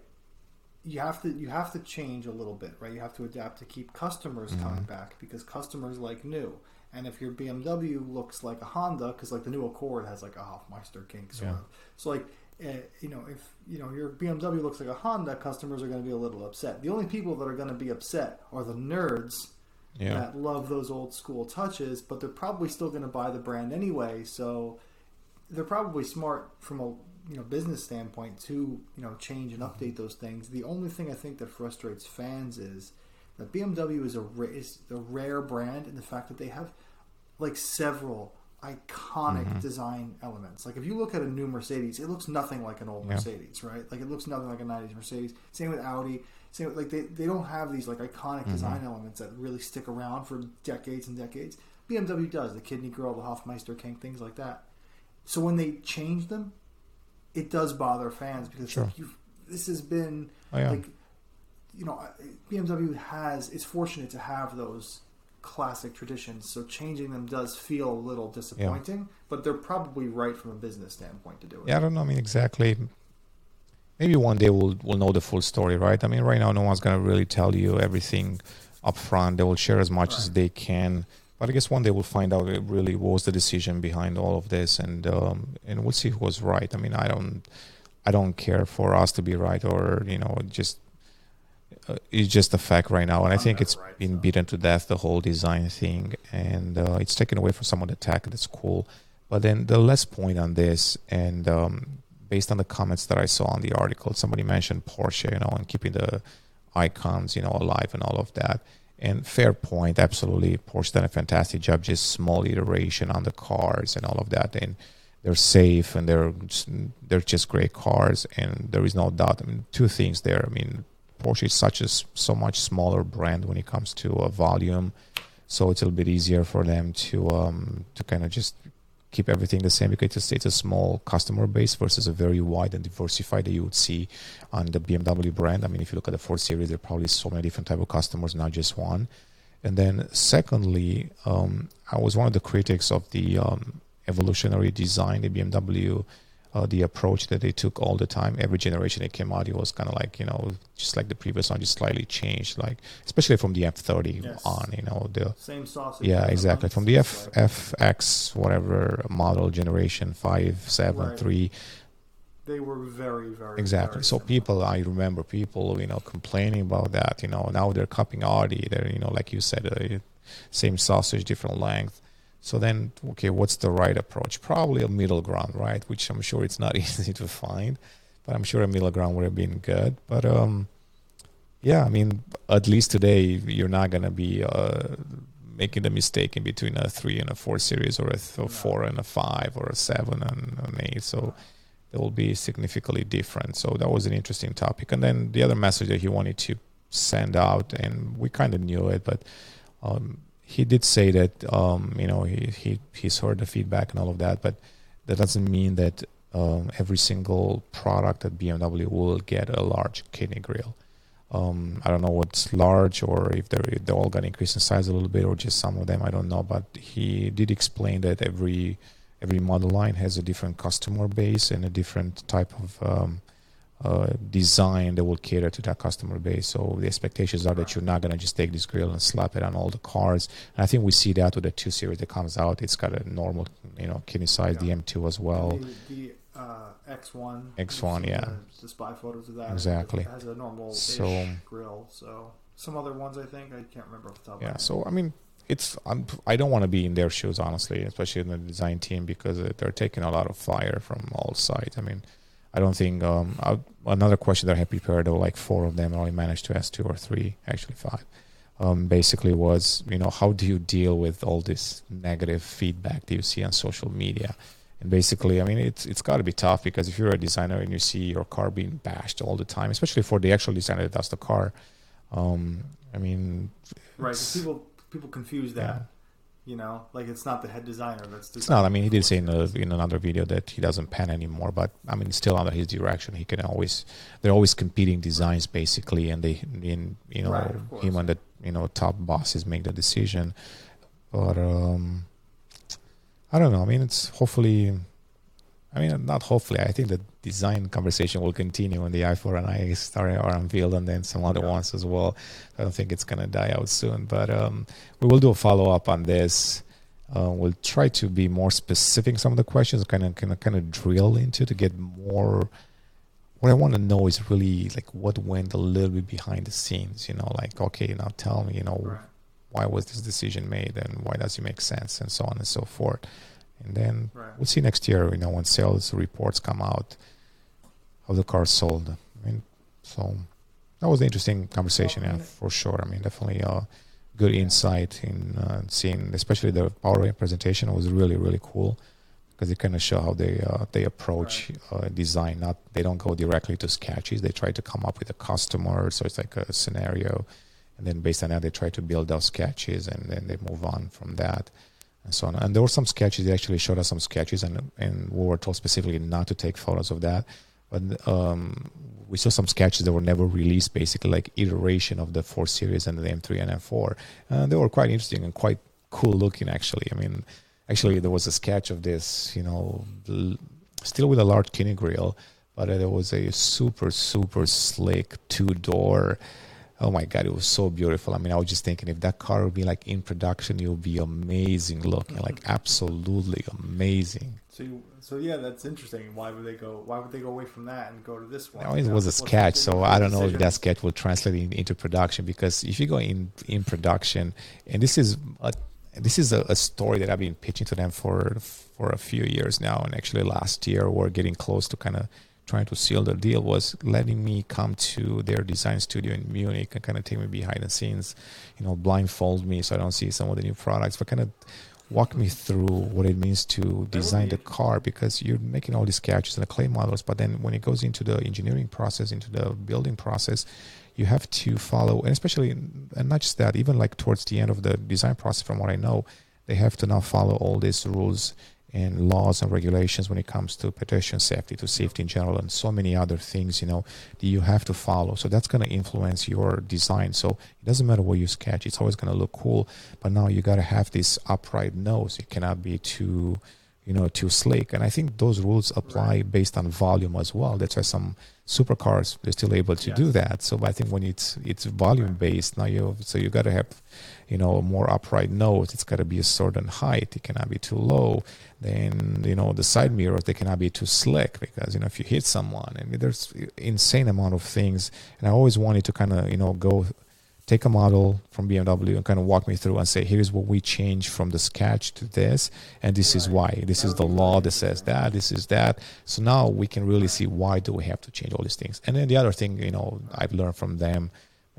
[SPEAKER 1] You have to, you have to change a little bit, right? You have to adapt to keep customers mm-hmm. coming back because customers like new. And if your BMW looks like a Honda, because like the new Accord has like a Hofmeister kink sort yeah. of, so like uh, you know, if you know your BMW looks like a Honda, customers are going to be a little upset. The only people that are going to be upset are the nerds yeah. that love those old school touches, but they're probably still going to buy the brand anyway. So they're probably smart from a you know business standpoint to you know change and update those things. The only thing I think that frustrates fans is that BMW is a is a rare brand in the fact that they have like several iconic mm-hmm. design elements. Like if you look at a new Mercedes, it looks nothing like an old yeah. Mercedes, right? Like it looks nothing like a '90s Mercedes. Same with Audi. Same with, like they they don't have these like iconic mm-hmm. design elements that really stick around for decades and decades. BMW does the Kidney Grill, the Hofmeister kink, things like that. So when they change them, it does bother fans because sure. like this has been oh, yeah. like you know BMW has it's fortunate to have those classic traditions. So changing them does feel a little disappointing, yeah. but they're probably right from a business standpoint to do it.
[SPEAKER 2] Yeah, I don't know. I mean, exactly. Maybe one day we'll we'll know the full story, right? I mean, right now no one's gonna really tell you everything up front. They will share as much right. as they can but I guess one day we'll find out it really was the decision behind all of this, and um, and we'll see who was right. I mean, I don't I don't care for us to be right or you know just uh, it's just a fact right now, and I think it's right, been so. beaten to death the whole design thing, and uh, it's taken away from some of the tech that's cool. But then the last point on this, and um, based on the comments that I saw on the article, somebody mentioned Porsche, you know, and keeping the icons, you know, alive and all of that. And fair point, absolutely. Porsche done a fantastic job, just small iteration on the cars and all of that. And they're safe and they're they're just great cars. And there is no doubt. I mean, two things there. I mean, Porsche is such a so much smaller brand when it comes to uh, volume, so it's a little bit easier for them to um, to kind of just keep everything the same because it's a small customer base versus a very wide and diversified that you would see on the BMW brand. I mean, if you look at the 4 Series, there are probably so many different type of customers, not just one. And then secondly, um, I was one of the critics of the um, evolutionary design the BMW uh, the approach that they took all the time. Every generation that came out, it was kind of like you know, just like the previous one, just slightly changed. Like especially from the F30 yes. on, you know, the
[SPEAKER 1] same sausage.
[SPEAKER 2] Yeah, exactly. From the F like. FX whatever model generation five, seven, right. three.
[SPEAKER 1] They were very, very
[SPEAKER 2] exactly.
[SPEAKER 1] Very
[SPEAKER 2] so
[SPEAKER 1] similar.
[SPEAKER 2] people, I remember people, you know, complaining about that. You know, now they're copying Audi. They're, you know, like you said, uh, same sausage, different length. So then, okay, what's the right approach? Probably a middle ground, right? Which I'm sure it's not easy to find, but I'm sure a middle ground would have been good. But um, yeah, I mean, at least today you're not gonna be uh, making the mistake in between a three and a four series, or a, th- four and a five, or a seven and an eight. So they will be significantly different. So that was an interesting topic. And then the other message that he wanted to send out, and we kind of knew it, but um, he did say that um, you know he, he he's heard the feedback and all of that, but that doesn't mean that um, every single product at BMW will get a large kidney grill. Um, I don't know what's large or if they're, they're all going to increase in size a little bit or just some of them. I don't know, but he did explain that every every model line has a different customer base and a different type of um, uh, design that will cater to that customer base. So the expectations are that you're not going to just take this grill and slap it on all the cars. And I think we see that with the two series that comes out. It's got a normal, you know, kidney size
[SPEAKER 1] Yeah.
[SPEAKER 2] DM2 as well.
[SPEAKER 1] The, the uh, X1.
[SPEAKER 2] X1, yeah.
[SPEAKER 1] The, the spy photos of that.
[SPEAKER 2] Exactly.
[SPEAKER 1] It has a normal
[SPEAKER 2] So-
[SPEAKER 1] grill. So some other ones, I think I can't remember off the top.
[SPEAKER 2] Yeah. So I mean, it's I'm, I don't want to be in their shoes honestly, especially in the design team because uh, they're taking a lot of fire from all sides. I mean, I don't think um, I, another question that I had prepared, or like four of them, I only managed to ask two or three, actually five. Um, basically, was you know how do you deal with all this negative feedback that you see on social media? And basically, I mean, it's it's got to be tough because if you're a designer and you see your car being bashed all the time, especially for the actual designer that does the car, um, I mean,
[SPEAKER 1] right? people people confuse that.
[SPEAKER 2] yeah.
[SPEAKER 1] You know, like it's not the head designer that's.
[SPEAKER 2] It's not. I mean, he did say in, a, in another video that he doesn't pen anymore, but I mean, still under his direction, he can always. They're always competing designs basically, and they, in you know,
[SPEAKER 1] Right,
[SPEAKER 2] him and the you know top bosses make the decision. But um, I don't know. I mean, it's hopefully. I mean, not hopefully. I think the design conversation will continue when the i4 and i start are unveiled, and then some other
[SPEAKER 1] Yeah.
[SPEAKER 2] ones as well. I don't think it's gonna die out soon, but um, we will do a follow up on this. Uh, we'll try to be more specific some of the questions, kind of kind of kind of drill into to get more. What I want to know is really like what went a little bit behind the scenes. You know, like okay, now tell me, you know,
[SPEAKER 1] Right.
[SPEAKER 2] why was this decision made and why does it make sense and so on and so forth. And then
[SPEAKER 1] Right.
[SPEAKER 2] we'll see next year, you know, when sales reports come out, how the cars sold. I mean, so that was an interesting conversation, yeah, for sure. I mean, definitely a good insight in uh, seeing, especially the PowerPoint presentation was really, really cool because it kind of show how they uh, they approach uh, design. Not they don't go directly to sketches. They try to come up with a customer, so it's like a scenario, and then based on that, they try to build those sketches, and then they move on from that and so on. And there were some sketches. They actually showed us some sketches, and and we were told specifically not to take photos of that. But um, we saw some sketches that were never released, basically like iteration of the four series and the M3 and M4. And they were quite interesting and quite cool looking, actually. I mean, actually, there was a sketch of this, you know, still with a large kidney grill, but uh, there was a super, super slick two door. Oh my god, it was so beautiful. I mean, I was just thinking if that car would be like in production, it would be amazing looking, like mm-hmm. absolutely amazing.
[SPEAKER 1] So, you, so yeah, that's interesting. Why would they go? Why would they go away from that and go to this one?
[SPEAKER 2] No, it was a sketch, so I don't know if that sketch will translate in, into production. Because if you go in in production, and this is a, this is a, a story that I've been pitching to them for for a few years now, and actually last year we're getting close to kind of trying to seal the deal. Was letting me come to their design studio in Munich and kind of take me behind the scenes, you know, blindfold me so I don't see some of the new products, but kind of walk me through what it means to design the car because you're making all these sketches and the clay models but then when it goes into the engineering process into the building process you have to follow and especially and not just that even like towards the end of the design process from what i know they have to now follow all these rules and laws and regulations when it comes to pedestrian safety to safety in general and so many other things you know that you have to follow. So that's going to influence your design. So it doesn't matter what you sketch it's always going to look cool. But now you got to have this upright nose. It cannot be too you know too slick and i think those rules apply based on volume as well. That's why some supercars they're still able to do that. So i think when it's it's volume based now you so you got to have you know more upright nose it's got to be a certain height it cannot be too low then you know the side mirrors they cannot be too slick because you know if you hit someone I mean there's insane amount of things and i always wanted to kind of you know go take a model from BMW and kind of walk me through and say, here's what we changed from the sketch to this, and this is why. This is the law that says that. This is that. So now we can really see why do we have to change all these things. And then the other thing, you know, I've learned from them,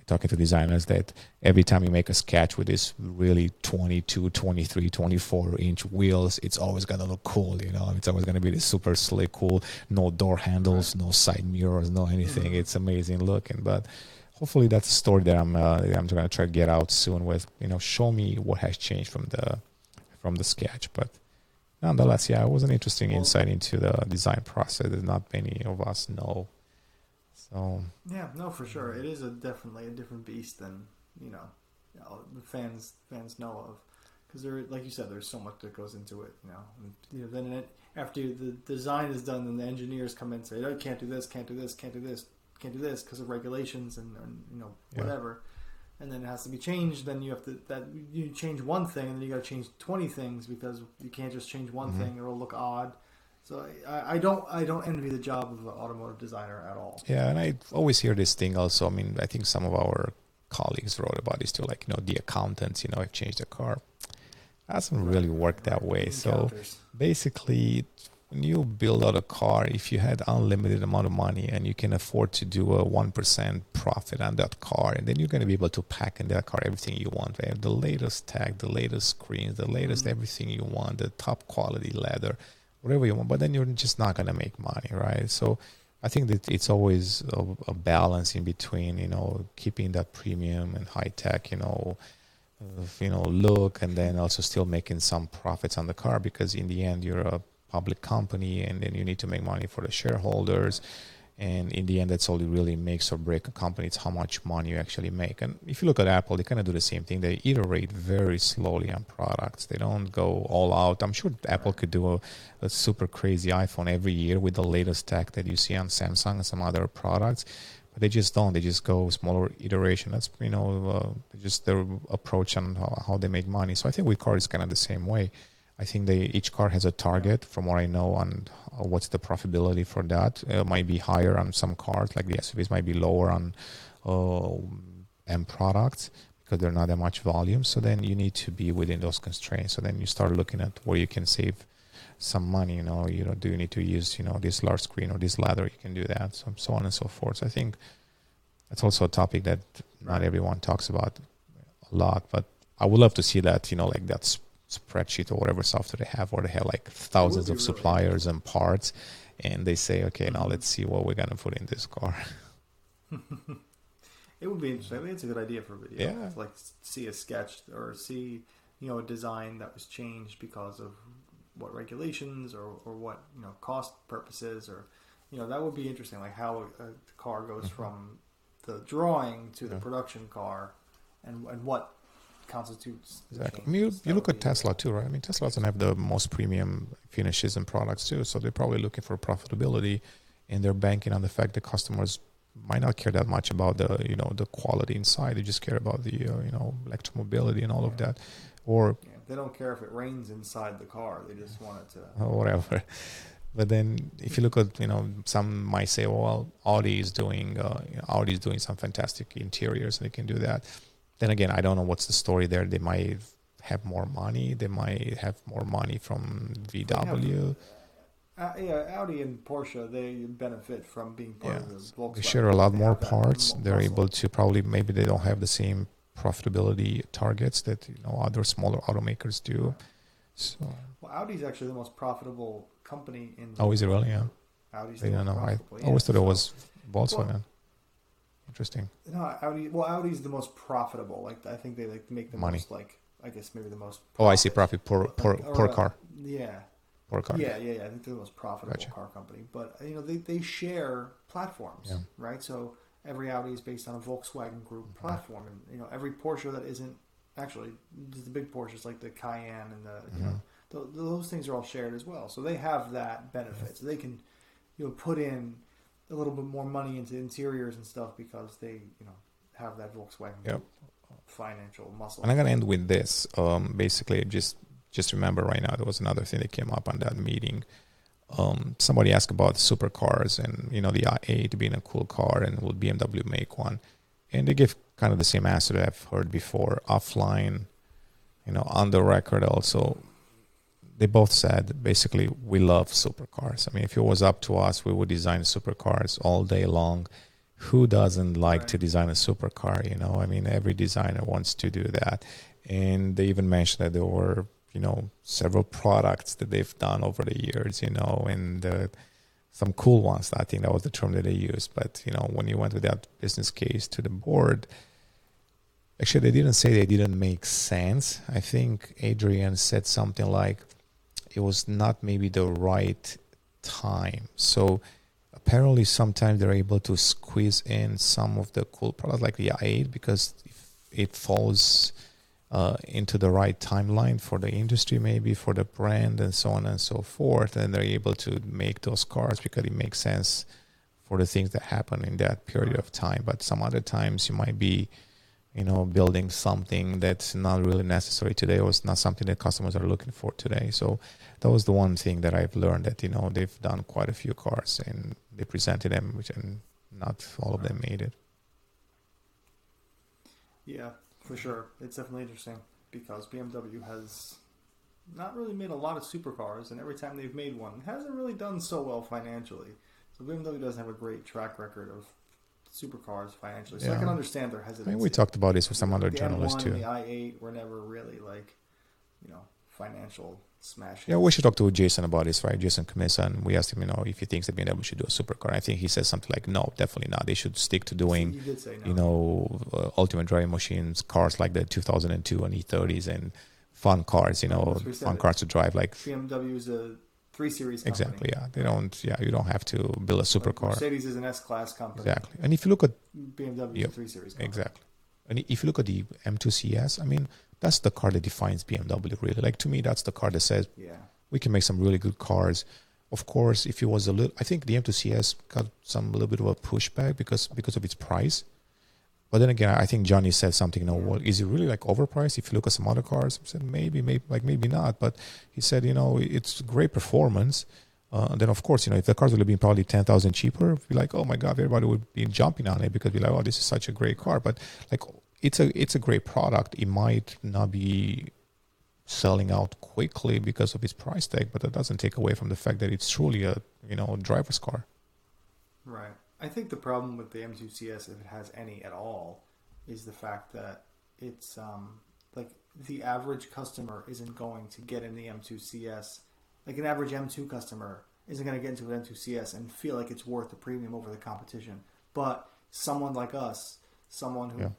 [SPEAKER 2] talking to designers that every time you make a sketch with this really 22 23 24 inch wheels it's always going to look cool you know? It's always going to be this super slick cool no door handles no side mirrors no anything. Mm-hmm. it's amazing looking but hopefully that's a story that i'm uh, i'm going to try to get out soon with you know show me what has changed from the from the sketch but nonetheless yeah it was an interesting insight into the design process. That not many of us know so
[SPEAKER 1] yeah, no, for sure, it is a definitely a different beast than you know, the fans fans know of because there, like you said, there's so much that goes into it. You know, and, you know then it, after the design is done, then the engineers come in and say, "Oh, can't do this, can't do this, can't do this, can't do this" because of regulations and, and, you know whatever. Yeah. And then it has to be changed. Then you have to that you change one thing, and then you got to change twenty things because you can't just change one mm-hmm. thing; it'll look odd. So I, I, don't I don't envy the job of an automotive designer at all.
[SPEAKER 2] Yeah, and I always hear this thing also. I mean, I think some of our colleagues wrote about this too, like you know, the accountants, you know, have changed the car. Doesn't really work that way. So basically, when you build out a car, if you had unlimited amount of money and you can afford to do a one percent profit on that car, and then you're going to be able to pack in that car everything you want. Right? The latest tag, the latest screens, the latest mm-hmm. everything you want, the top quality leather whatever you want, but then you're just not going to make money, right? So I think that it's always a, a, balance in between, you know, keeping that premium and high tech, you know, you know, look, and then also still making some profits on the car because in the end you're a public company, and then you need to make money for the shareholders and in the end that's all it really makes or break a company. It's how much money you actually make. And if you look at apple they kind of do the same thing. They iterate very slowly on products. They don't go all out. I'm sure apple could do a, a super crazy iphone every year with the latest tech that you see on samsung and some other products but they just don't. They just go smaller iteration. That's you know uh, just their approach on how, how they make money. So i think with cars it's kind of the same way I think they each car has a target, from what I know, on what's the profitability for that. It might be higher on some cars, like the SUVs might be lower on uh, M products because they're not that much volume. So then you need to be within those constraints. So then you start looking at where you can save some money. You know, you know, do you need to use you know this large screen or this ladder? You can do that. So so on and so forth. So I think that's also a topic that not everyone talks about a lot, but I would love to see that. You know, like that's spreadsheet or whatever software they have, or they have like thousands of suppliers and parts, and they say, okay, now let's see what we're gonna put in this car.
[SPEAKER 1] it would be interesting. I think it's a good idea for a video. Yeah, like see a sketch or see you know a design that was changed because of what regulations or, or what you know cost purposes or you know that would be interesting like how a, a car goes mm-hmm. from the drawing to the yeah. production car and and what constitutes.
[SPEAKER 2] Exactly. I mean, you, you look at Tesla too, right? I mean, Tesla doesn't have the most premium finishes and products too, so they're probably looking for profitability, and they're banking on the fact that customers might not care that much about the you know the quality inside. They just care about the uh, you know electromobility and all yeah. of that, or
[SPEAKER 1] yeah, they don't care if it rains inside the car. They just want it
[SPEAKER 2] to or whatever. But then, if you look at, you know, some might say, well, Audi is doing, uh, you know, Audi is doing some fantastic interiors, and they can do that then again, I don't know what's the story there. They might have more money. They might have more money from VW.
[SPEAKER 1] Uh, yeah, Audi and Porsche they benefit from being part yeah. of the Volkswagen.
[SPEAKER 2] They share a lot they more parts. They're able to probably maybe they don't have the same profitability targets that you know other smaller automakers do. So
[SPEAKER 1] well, Audi's actually the most profitable company in.
[SPEAKER 2] Oh, is it really? Yeah. Audi's. I don't know. I yeah, always thought it was Volkswagen. Well, Interesting.
[SPEAKER 1] No, Audi. Well, Audi's the most profitable. Like I think they like make the
[SPEAKER 2] Money.
[SPEAKER 1] most like I guess maybe the most.
[SPEAKER 2] Profit. Oh, I see. Profit per per, like, per car.
[SPEAKER 1] Yeah.
[SPEAKER 2] Per car.
[SPEAKER 1] Yeah, yeah, yeah. I think they're the most profitable gotcha. car company. But you know, they they share platforms, yeah. right? So every Audi is based on a Volkswagen Group mm-hmm. platform, and you know, every Porsche that isn't actually the big Porsches like the Cayenne and the mm-hmm. you know mm-hmm. those things are all shared as well. So they have that benefit. So they can you know put in a little bit more money into interiors and stuff because they, you know, have that Volkswagen yep. financial muscle.
[SPEAKER 2] And I'm gonna end with this. Um, basically, just just remember right now there was another thing that came up on that meeting. Um, somebody asked about supercars and you know the i8 being a cool car and will BMW make one? And they give kind of the same answer that I've heard before offline, you know, on the record also they both said basically we love supercars. I mean, if it was up to us, we would design supercars all day long. who doesn't like
[SPEAKER 1] Right.
[SPEAKER 2] to design a supercar? You know, I mean, every designer wants to do that, and they even mentioned that there were you know several products that they've done over the years. You know, and uh, some cool ones. I think that was the term that they used. But you know, when you went with that business case to the board, actually, they didn't say they didn't make sense. I think Adrian said something like it was not maybe the right time. So apparently, sometimes they're able to squeeze in some of the cool products like the i8 because if it falls uh, into the right timeline for the industry, maybe for the brand, and so on and so forth. And they're able to make those cars because it makes sense for the things that happen in that period of time. But some other times, you might be, you know, building something that's not really necessary today, or it's not something that customers are looking for today. So that was the one thing that I've learned that you know they've done quite a few cars and they presented them, which and not all of them made it.
[SPEAKER 1] Yeah, for sure. It's definitely interesting because BMW has not really made a lot of supercars, and every time they've made one, hasn't really done so well financially. So BMW doesn't have a great track record of supercars financially. So I can understand their
[SPEAKER 2] hesitation
[SPEAKER 1] I
[SPEAKER 2] mean, we talked about this with some other
[SPEAKER 1] the
[SPEAKER 2] journalists
[SPEAKER 1] M1
[SPEAKER 2] too.
[SPEAKER 1] the i8 were never really like, you know, financial smash.
[SPEAKER 2] Yeah, we should talk to Jason about this, right? Jason Camisa, and we asked him, you know, if he thinks that BMW should do a supercar. I think he says something like, no, definitely not. They should stick to doing,
[SPEAKER 1] You no.
[SPEAKER 2] you know, uh, ultimate driving machines, cars like the 2002 and E30s, and fun cars, you know, fun cars to drive. Like
[SPEAKER 1] BMW is a three series company.
[SPEAKER 2] exactly, yeah. They don't, yeah, you don't have to build a
[SPEAKER 1] Like
[SPEAKER 2] supercar.
[SPEAKER 1] Mercedes is an S class company.
[SPEAKER 2] Exactly. And if you look at
[SPEAKER 1] BMW
[SPEAKER 2] Yep.
[SPEAKER 1] three series company.
[SPEAKER 2] Exactly. And if you look at the M2 CS, I mean, that's the car that defines BMW, really. Like, to me, that's the car that says
[SPEAKER 1] Yeah.
[SPEAKER 2] we can make some really good cars. Of course, if it was a little, I think the M2 CS got some little bit of a pushback because because of its price. But then again, I think Jonny said something. You know, well, is it really like overpriced? If you look at some other cars, I said maybe, maybe, like maybe not. But he said, you know, it's great performance. Uh, then of course, you know, if the cars would have been probably ten thousand cheaper, be like, oh my god, everybody would be jumping on it because be like, oh, this is such a great car. But like, it's a it's a great product. It might not be selling out quickly because of its price tag, but that doesn't take away from the fact that it's truly a you know driver's car.
[SPEAKER 1] Right. I think the problem with the M2 CS, if it has any at all, is the fact that it's um, like the average customer isn't going to get in the M2 CS. Like an average M2 customer isn't going to get into an M2 CS and feel like it's worth the premium over the competition. But someone like us, someone who
[SPEAKER 2] Yeah.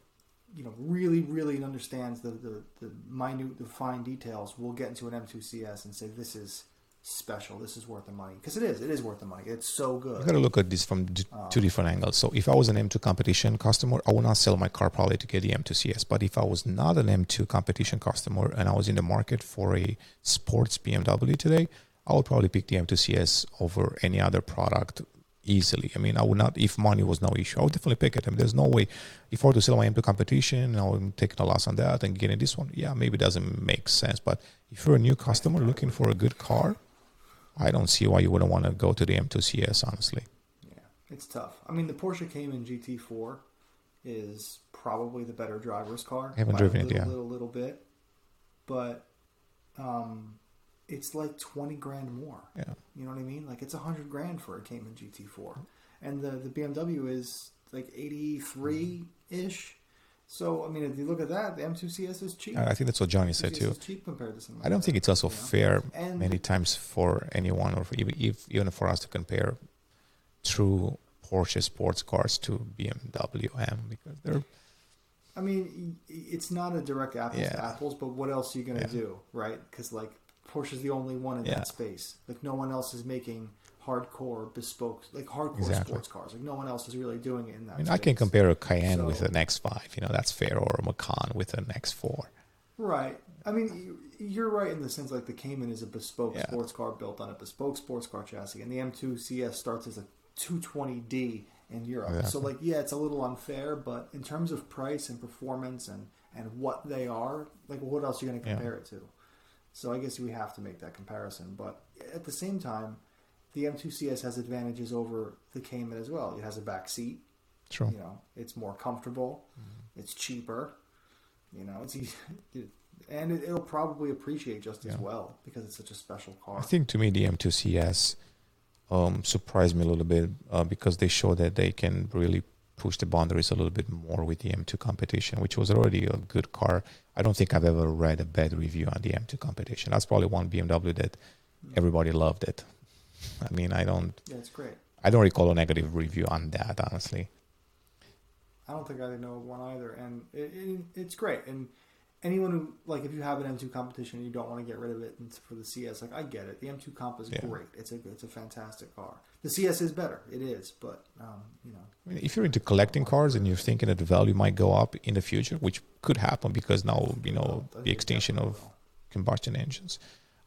[SPEAKER 1] you know really really understands the, the the minute the fine details, will get into an M2 CS and say this is special. This is worth the money because it is. It is worth the money. It's so good.
[SPEAKER 2] You got to look at this from d- uh. two different angles. So if I was an M2 competition customer, I would not sell my car probably to get the M2 CS. But if I was not an M2 competition customer and I was in the market for a sports BMW today, I would probably pick the M2 CS over any other product easily. I mean, I would not, if money was no issue, I would definitely pick it. I mean, there's no way, if I were to sell my M2 competition, I would take a loss on that and getting this one, yeah, maybe it doesn't make sense. But if you're a new customer looking for a good car, I don't see why you wouldn't want to go to the M2 CS, honestly.
[SPEAKER 1] Yeah, it's tough. I mean, the Porsche Cayman GT4 is probably the better driver's car.
[SPEAKER 2] I haven't driven
[SPEAKER 1] a
[SPEAKER 2] it,
[SPEAKER 1] little,
[SPEAKER 2] yeah.
[SPEAKER 1] Little, little bit, but um, it's like twenty grand more.
[SPEAKER 2] Yeah.
[SPEAKER 1] You know what I mean? Like it's a hundred grand for a Cayman GT4, and the the BMW is like eighty three ish. So I mean, if you look at that, the M2 CS is cheap.
[SPEAKER 2] I think that's what Jonny said too.
[SPEAKER 1] cheap compared to.
[SPEAKER 2] I don't think it's also
[SPEAKER 1] you know?
[SPEAKER 2] fair
[SPEAKER 1] And-
[SPEAKER 2] many times for anyone or for even, if, even for us to compare true Porsche sports cars to BMW M because they're
[SPEAKER 1] I mean, it's not a direct apples to apples, but what else are you going to
[SPEAKER 2] Yeah.
[SPEAKER 1] do, right? Because like Porsche is the only one in
[SPEAKER 2] Yeah.
[SPEAKER 1] that space. Like no one else is making hardcore bespoke, like hardcore
[SPEAKER 2] Exactly.
[SPEAKER 1] sports cars. Like no one else is really doing it in that.
[SPEAKER 2] I mean I can compare a Cayenne with an X5, you know, that's fair, or a Macan with an X4.
[SPEAKER 1] Right. I mean, you- you're right in the sense like the Cayman is a bespoke
[SPEAKER 2] Yeah.
[SPEAKER 1] sports car built on a bespoke sports car chassis, and the M2 CS starts as a 220D in Europe. So like, yeah, it's a little unfair, but in terms of price and performance and and what they are, like, what else are you going to
[SPEAKER 2] Yeah.
[SPEAKER 1] compare it to? So I guess we have to make that comparison. But at the same time, the M2 CS has advantages over the Cayman as well. It has a back seat.
[SPEAKER 2] True.
[SPEAKER 1] You know, it's more comfortable. It's cheaper. You know, it's easy, and it, it'll probably appreciate just as well because it's such a special car.
[SPEAKER 2] I think to me the M2 CS um, surprised me a little bit uh, because they show that they can really push the boundaries a little bit more with the M2 competition, which was already a good car. I don't think I've ever read a bad review on the M2 competition. That's probably one BMW that everybody loved it. I mean, I don't.
[SPEAKER 1] Yeah, it's great.
[SPEAKER 2] I don't recall a negative review on that, honestly.
[SPEAKER 1] I don't think I know one either, and it, it, it's great. And anyone who like, if you have an M2 competition and you don't want to get rid of it for the CS, like I get it. The M2 comp is
[SPEAKER 2] Yeah.
[SPEAKER 1] great. It's a it's a fantastic car. The CS is better. It is, but um, you know,
[SPEAKER 2] I mean, if you're into collecting cars and you're thinking that the value might go up in the future, which could happen because now you know
[SPEAKER 1] well, I think
[SPEAKER 2] the extinction of combustion engines.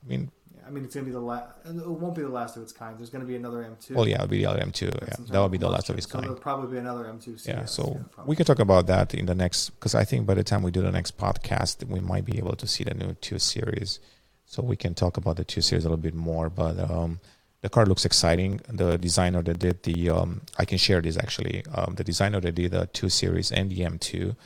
[SPEAKER 2] I mean,
[SPEAKER 1] I mean, it's gonna be the last. It won't be the last of its kind. There's gonna be another M2.
[SPEAKER 2] well, yeah, it'll be the other M2.
[SPEAKER 1] That's
[SPEAKER 2] Yeah, that will be the last of its
[SPEAKER 1] So
[SPEAKER 2] kind.
[SPEAKER 1] there'll probably be another M2 CS.
[SPEAKER 2] yeah so
[SPEAKER 1] probably.
[SPEAKER 2] we can talk about that in the next because i think by the time we do the next podcast we might be able to see the new 2 series so we can talk about the 2 series a little bit more but um, the car looks exciting the designer that did the um, i can share this actually um, the designer that did the 2 series and the m2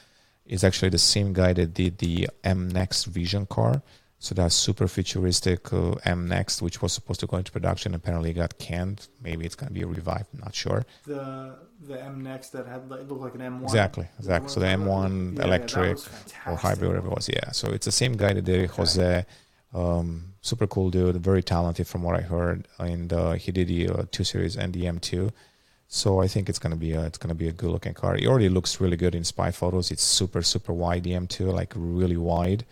[SPEAKER 2] is actually the same guy that did the m next vision car so that super futuristic uh, m next which was supposed to go into production apparently got canned maybe it's going to be revived I'm not sure
[SPEAKER 1] the the M next that had like, looked like an M1.
[SPEAKER 2] Exactly, exactly. So the M1
[SPEAKER 1] Yeah, yeah,
[SPEAKER 2] electric
[SPEAKER 1] was
[SPEAKER 2] or hybrid, whatever it was. Yeah. So it's the same guy that did
[SPEAKER 1] Okay.
[SPEAKER 2] Jose. Um, super cool dude, very talented from what I heard, and uh, he did the uh, two series and the M2. So I think it's gonna be a it's gonna be a good looking car. It already looks really good in spy photos. It's super super wide the M2, like really wide,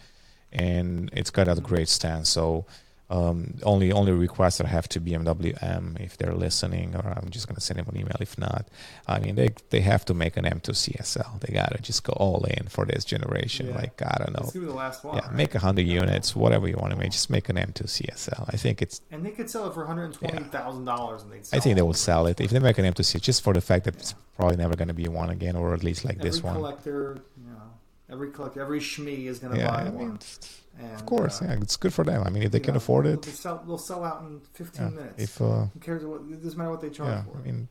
[SPEAKER 2] and it's got a great stance. So um, only only request that I have to BMW M if they're listening, or I'm just gonna send them an email if not. I mean, they they have to make an M2 CSL. They gotta just go all in for this generation.
[SPEAKER 1] Yeah.
[SPEAKER 2] Like I don't know,
[SPEAKER 1] It's gonna be the last one.
[SPEAKER 2] yeah,
[SPEAKER 1] right?
[SPEAKER 2] make a hundred units, whatever you want to make. Just make an M2 CSL. I think it's.
[SPEAKER 1] and they could sell it for one hundred twenty thousand dollars, and they'd.
[SPEAKER 2] I think they will sell it if they make an M2 CSL, just for the fact that it's probably never going to be one again, or at least like
[SPEAKER 1] Every
[SPEAKER 2] this one.
[SPEAKER 1] collector, you know, every collector, every shmee is gonna
[SPEAKER 2] Yeah,
[SPEAKER 1] buy
[SPEAKER 2] I
[SPEAKER 1] one.
[SPEAKER 2] mean,
[SPEAKER 1] and,
[SPEAKER 2] of course,
[SPEAKER 1] uh,
[SPEAKER 2] yeah, it's good for them. I mean, if they can
[SPEAKER 1] know,
[SPEAKER 2] afford it,
[SPEAKER 1] They'll sell, they'll sell out in fifteen
[SPEAKER 2] yeah.
[SPEAKER 1] minutes.
[SPEAKER 2] If uh,
[SPEAKER 1] Who cares what? It doesn't matter what they charge
[SPEAKER 2] yeah,
[SPEAKER 1] for.
[SPEAKER 2] I mean,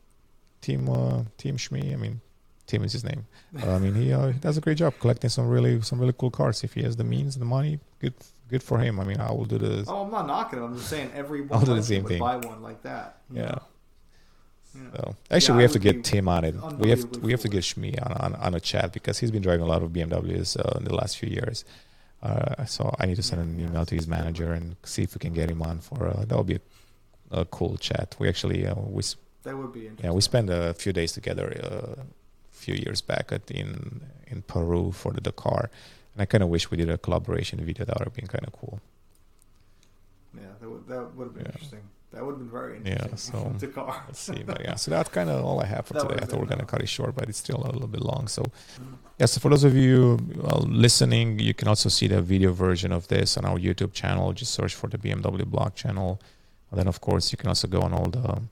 [SPEAKER 2] Team uh, Team Shmee. I mean, Tim is his name. Uh, I mean, he, uh, he does a great job collecting some really some really cool cars. If he has the means, the money, good good for him. I mean, I will do the
[SPEAKER 1] oh, I'm not knocking it. I'm just saying every
[SPEAKER 2] I'll
[SPEAKER 1] one
[SPEAKER 2] do the
[SPEAKER 1] would
[SPEAKER 2] same thing.
[SPEAKER 1] buy one like that.
[SPEAKER 2] yeah.
[SPEAKER 1] know? Yeah.
[SPEAKER 2] So actually,
[SPEAKER 1] Yeah,
[SPEAKER 2] we have to get Tim on it. We have
[SPEAKER 1] unbelievably
[SPEAKER 2] we have to get. Shmee on, on on a chat because he's been driving a lot of BMWs uh, in the last few years. Uh, so I need to send an email to his manager and see if we can get him on for uh, that would be a, a cool chat. We actually uh, we
[SPEAKER 1] That would be interesting.
[SPEAKER 2] yeah we spent a few days together uh, a few years back at in in Peru for the Dakar, and I kind of wish we did a collaboration video. That would have been kind of cool.
[SPEAKER 1] Yeah, that would that would have been
[SPEAKER 2] Yeah.
[SPEAKER 1] interesting. That would have been very interesting.
[SPEAKER 2] Yeah, so-
[SPEAKER 1] to.
[SPEAKER 2] Let's see, but yeah, so that's kind of all I have for
[SPEAKER 1] That
[SPEAKER 2] today. I thought we we're gonna cut it short, but it's still a little bit long. So
[SPEAKER 1] Mhm.
[SPEAKER 2] yeah, so for those of you listening, you can also see the video version of this on our YouTube channel. Just search for the BMW blog channel. And then, of course, you can also go on all the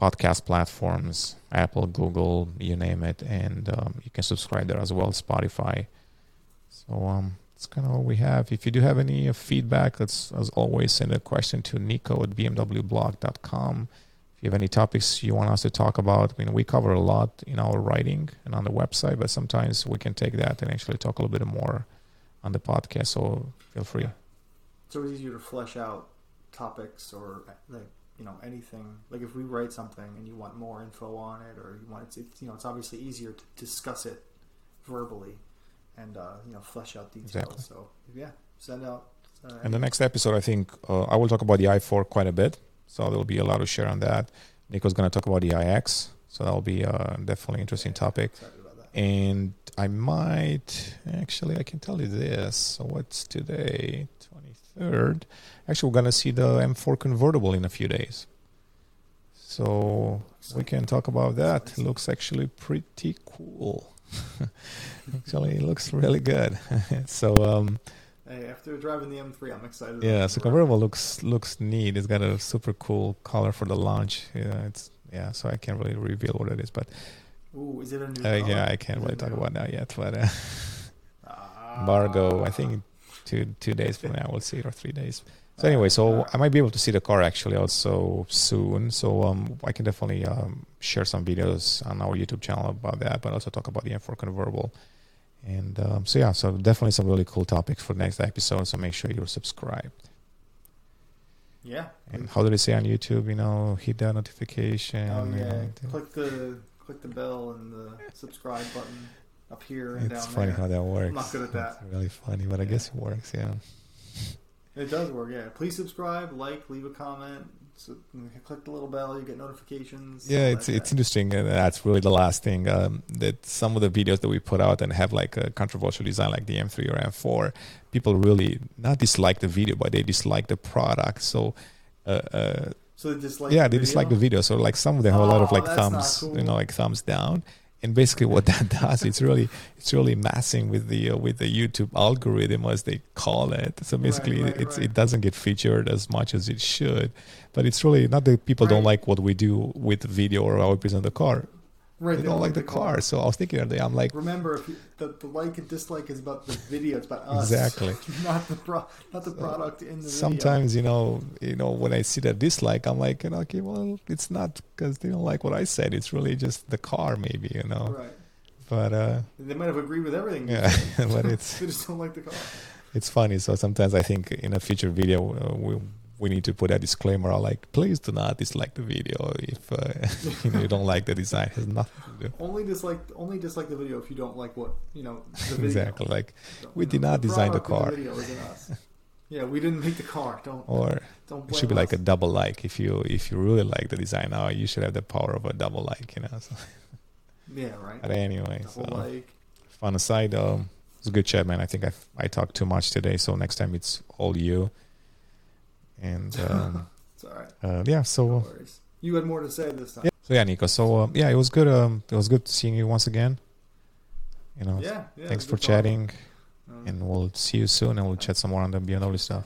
[SPEAKER 2] podcast platforms, Apple, Google, you name it, and um, you can subscribe there as well, Spotify. So um, that's kind of all we have. If you do have any uh, feedback, let's, as always, send a question to nico at bmwblog.com. If you have any topics you want us to talk about, I mean, we cover a lot in our writing and on the website, but sometimes we can take that and actually talk a little bit more on the podcast. So feel free.
[SPEAKER 1] It's always easier to flesh out topics or like you know anything. Like if we write something and you want more info on it, or you want it's, it's you know it's obviously easier to discuss it verbally and uh, you know flesh out details.
[SPEAKER 2] Exactly.
[SPEAKER 1] So yeah, send out. Uh,
[SPEAKER 2] And the next episode, I think uh, I will talk about the i4 quite a bit. So there will be a lot to share on that. Nico's going to talk about the iX. So that will be uh, definitely interesting topic.
[SPEAKER 1] Excited about that.
[SPEAKER 2] And I might actually, I can tell you this. So what's today? 23rd. Actually, we're going to see the M4 convertible in a few days. So we can talk about that. It looks actually pretty cool. actually, it looks really good. so, um,
[SPEAKER 1] Hey, after driving the M3, I'm excited.
[SPEAKER 2] yeah, so convertible looks looks neat. It's got a super cool color for the launch. Yeah, it's yeah. So I can't really reveal what it is, but
[SPEAKER 1] Ooh, is it a new?
[SPEAKER 2] uh, yeah, I can't
[SPEAKER 1] Is
[SPEAKER 2] really talk
[SPEAKER 1] new?
[SPEAKER 2] about that yet. But uh,
[SPEAKER 1] Ah.
[SPEAKER 2] embargo, I think two two days from now we'll see it or three days. So anyway, so I might be able to see the car actually also soon. So um, I can definitely um, share some videos on our YouTube channel about that, but also talk about the M4 convertible. And um, so yeah, so definitely some really cool topics for the next episode. So make sure you're subscribed.
[SPEAKER 1] Yeah.
[SPEAKER 2] And how do they say on YouTube? You know, hit that notification.
[SPEAKER 1] Oh yeah. Click the click the bell and the subscribe button up here and
[SPEAKER 2] It's
[SPEAKER 1] down
[SPEAKER 2] funny
[SPEAKER 1] there.
[SPEAKER 2] how that works.
[SPEAKER 1] I'm not good at that.
[SPEAKER 2] It's really funny, but I guess it works. Yeah.
[SPEAKER 1] It does work, yeah. Please subscribe, like, leave a comment, so, click the little bell, you get notifications.
[SPEAKER 2] Yeah, it's
[SPEAKER 1] that
[SPEAKER 2] it's
[SPEAKER 1] jazz.
[SPEAKER 2] interesting, and that's really the last thing. Um, that some of the videos that we put out and have like a controversial design, like the M3 or M4, people really not dislike the video, but they dislike the product. So, uh, uh,
[SPEAKER 1] So they dislike
[SPEAKER 2] yeah,
[SPEAKER 1] the
[SPEAKER 2] they dislike the video. So, like some of them have a lot of
[SPEAKER 1] Oh,
[SPEAKER 2] like
[SPEAKER 1] not
[SPEAKER 2] thumbs, you know, like thumbs down. And basically, what that does, it's really it's really messing with the uh, with the YouTube algorithm, as they call it. So basically,
[SPEAKER 1] right,
[SPEAKER 2] it's
[SPEAKER 1] right.
[SPEAKER 2] it doesn't get featured as much as it should. But it's really not that people don't like what we do with video or how we present the car
[SPEAKER 1] Right,
[SPEAKER 2] they don't like the car. So I was thinking the other day, I'm like,
[SPEAKER 1] Remember, if you, the, the like and dislike is about the video. It's about us,
[SPEAKER 2] Exactly.
[SPEAKER 1] not the pro, not the product in the
[SPEAKER 2] sometimes you know, you know, when I see that dislike, I'm like, you know, okay, well, it's not because they don't like what I said. It's really just the car, maybe, you know.
[SPEAKER 1] Right.
[SPEAKER 2] But uh,
[SPEAKER 1] They might have agreed with everything.
[SPEAKER 2] yeah, but it's
[SPEAKER 1] they just don't like the car.
[SPEAKER 2] it's funny. So sometimes I think in a future video, uh, we we need to put a disclaimer like, please do not dislike the video if uh, you, know, you don't like the design. It has nothing to do.
[SPEAKER 1] Only dislike, only dislike the video if you don't like what you know. The video.
[SPEAKER 2] Exactly. Like,
[SPEAKER 1] Don't-
[SPEAKER 2] we did
[SPEAKER 1] know,
[SPEAKER 2] not design the car.
[SPEAKER 1] video. Yeah, we didn't make the car. Don't
[SPEAKER 2] or
[SPEAKER 1] don't.
[SPEAKER 2] it should be
[SPEAKER 1] blame
[SPEAKER 2] like a double like. If you if you really like the design, now you should have the power of a double like. You know. So,
[SPEAKER 1] yeah, right.
[SPEAKER 2] but anyway,
[SPEAKER 1] Double
[SPEAKER 2] so
[SPEAKER 1] like.
[SPEAKER 2] fun aside, um, it's a good chat, man. I think I I talked too much today, so next time it's all you. And um,
[SPEAKER 1] It's all right.
[SPEAKER 2] uh, yeah, so
[SPEAKER 1] No
[SPEAKER 2] uh.
[SPEAKER 1] You had more to say this time.
[SPEAKER 2] yeah, so yeah, Nico. So um, yeah, it was good. Um, it was good seeing you once again. You know,
[SPEAKER 1] Yeah. yeah
[SPEAKER 2] thanks for chatting,
[SPEAKER 1] Um,
[SPEAKER 2] and we'll see you soon, and we'll chat some more on the BMW stuff.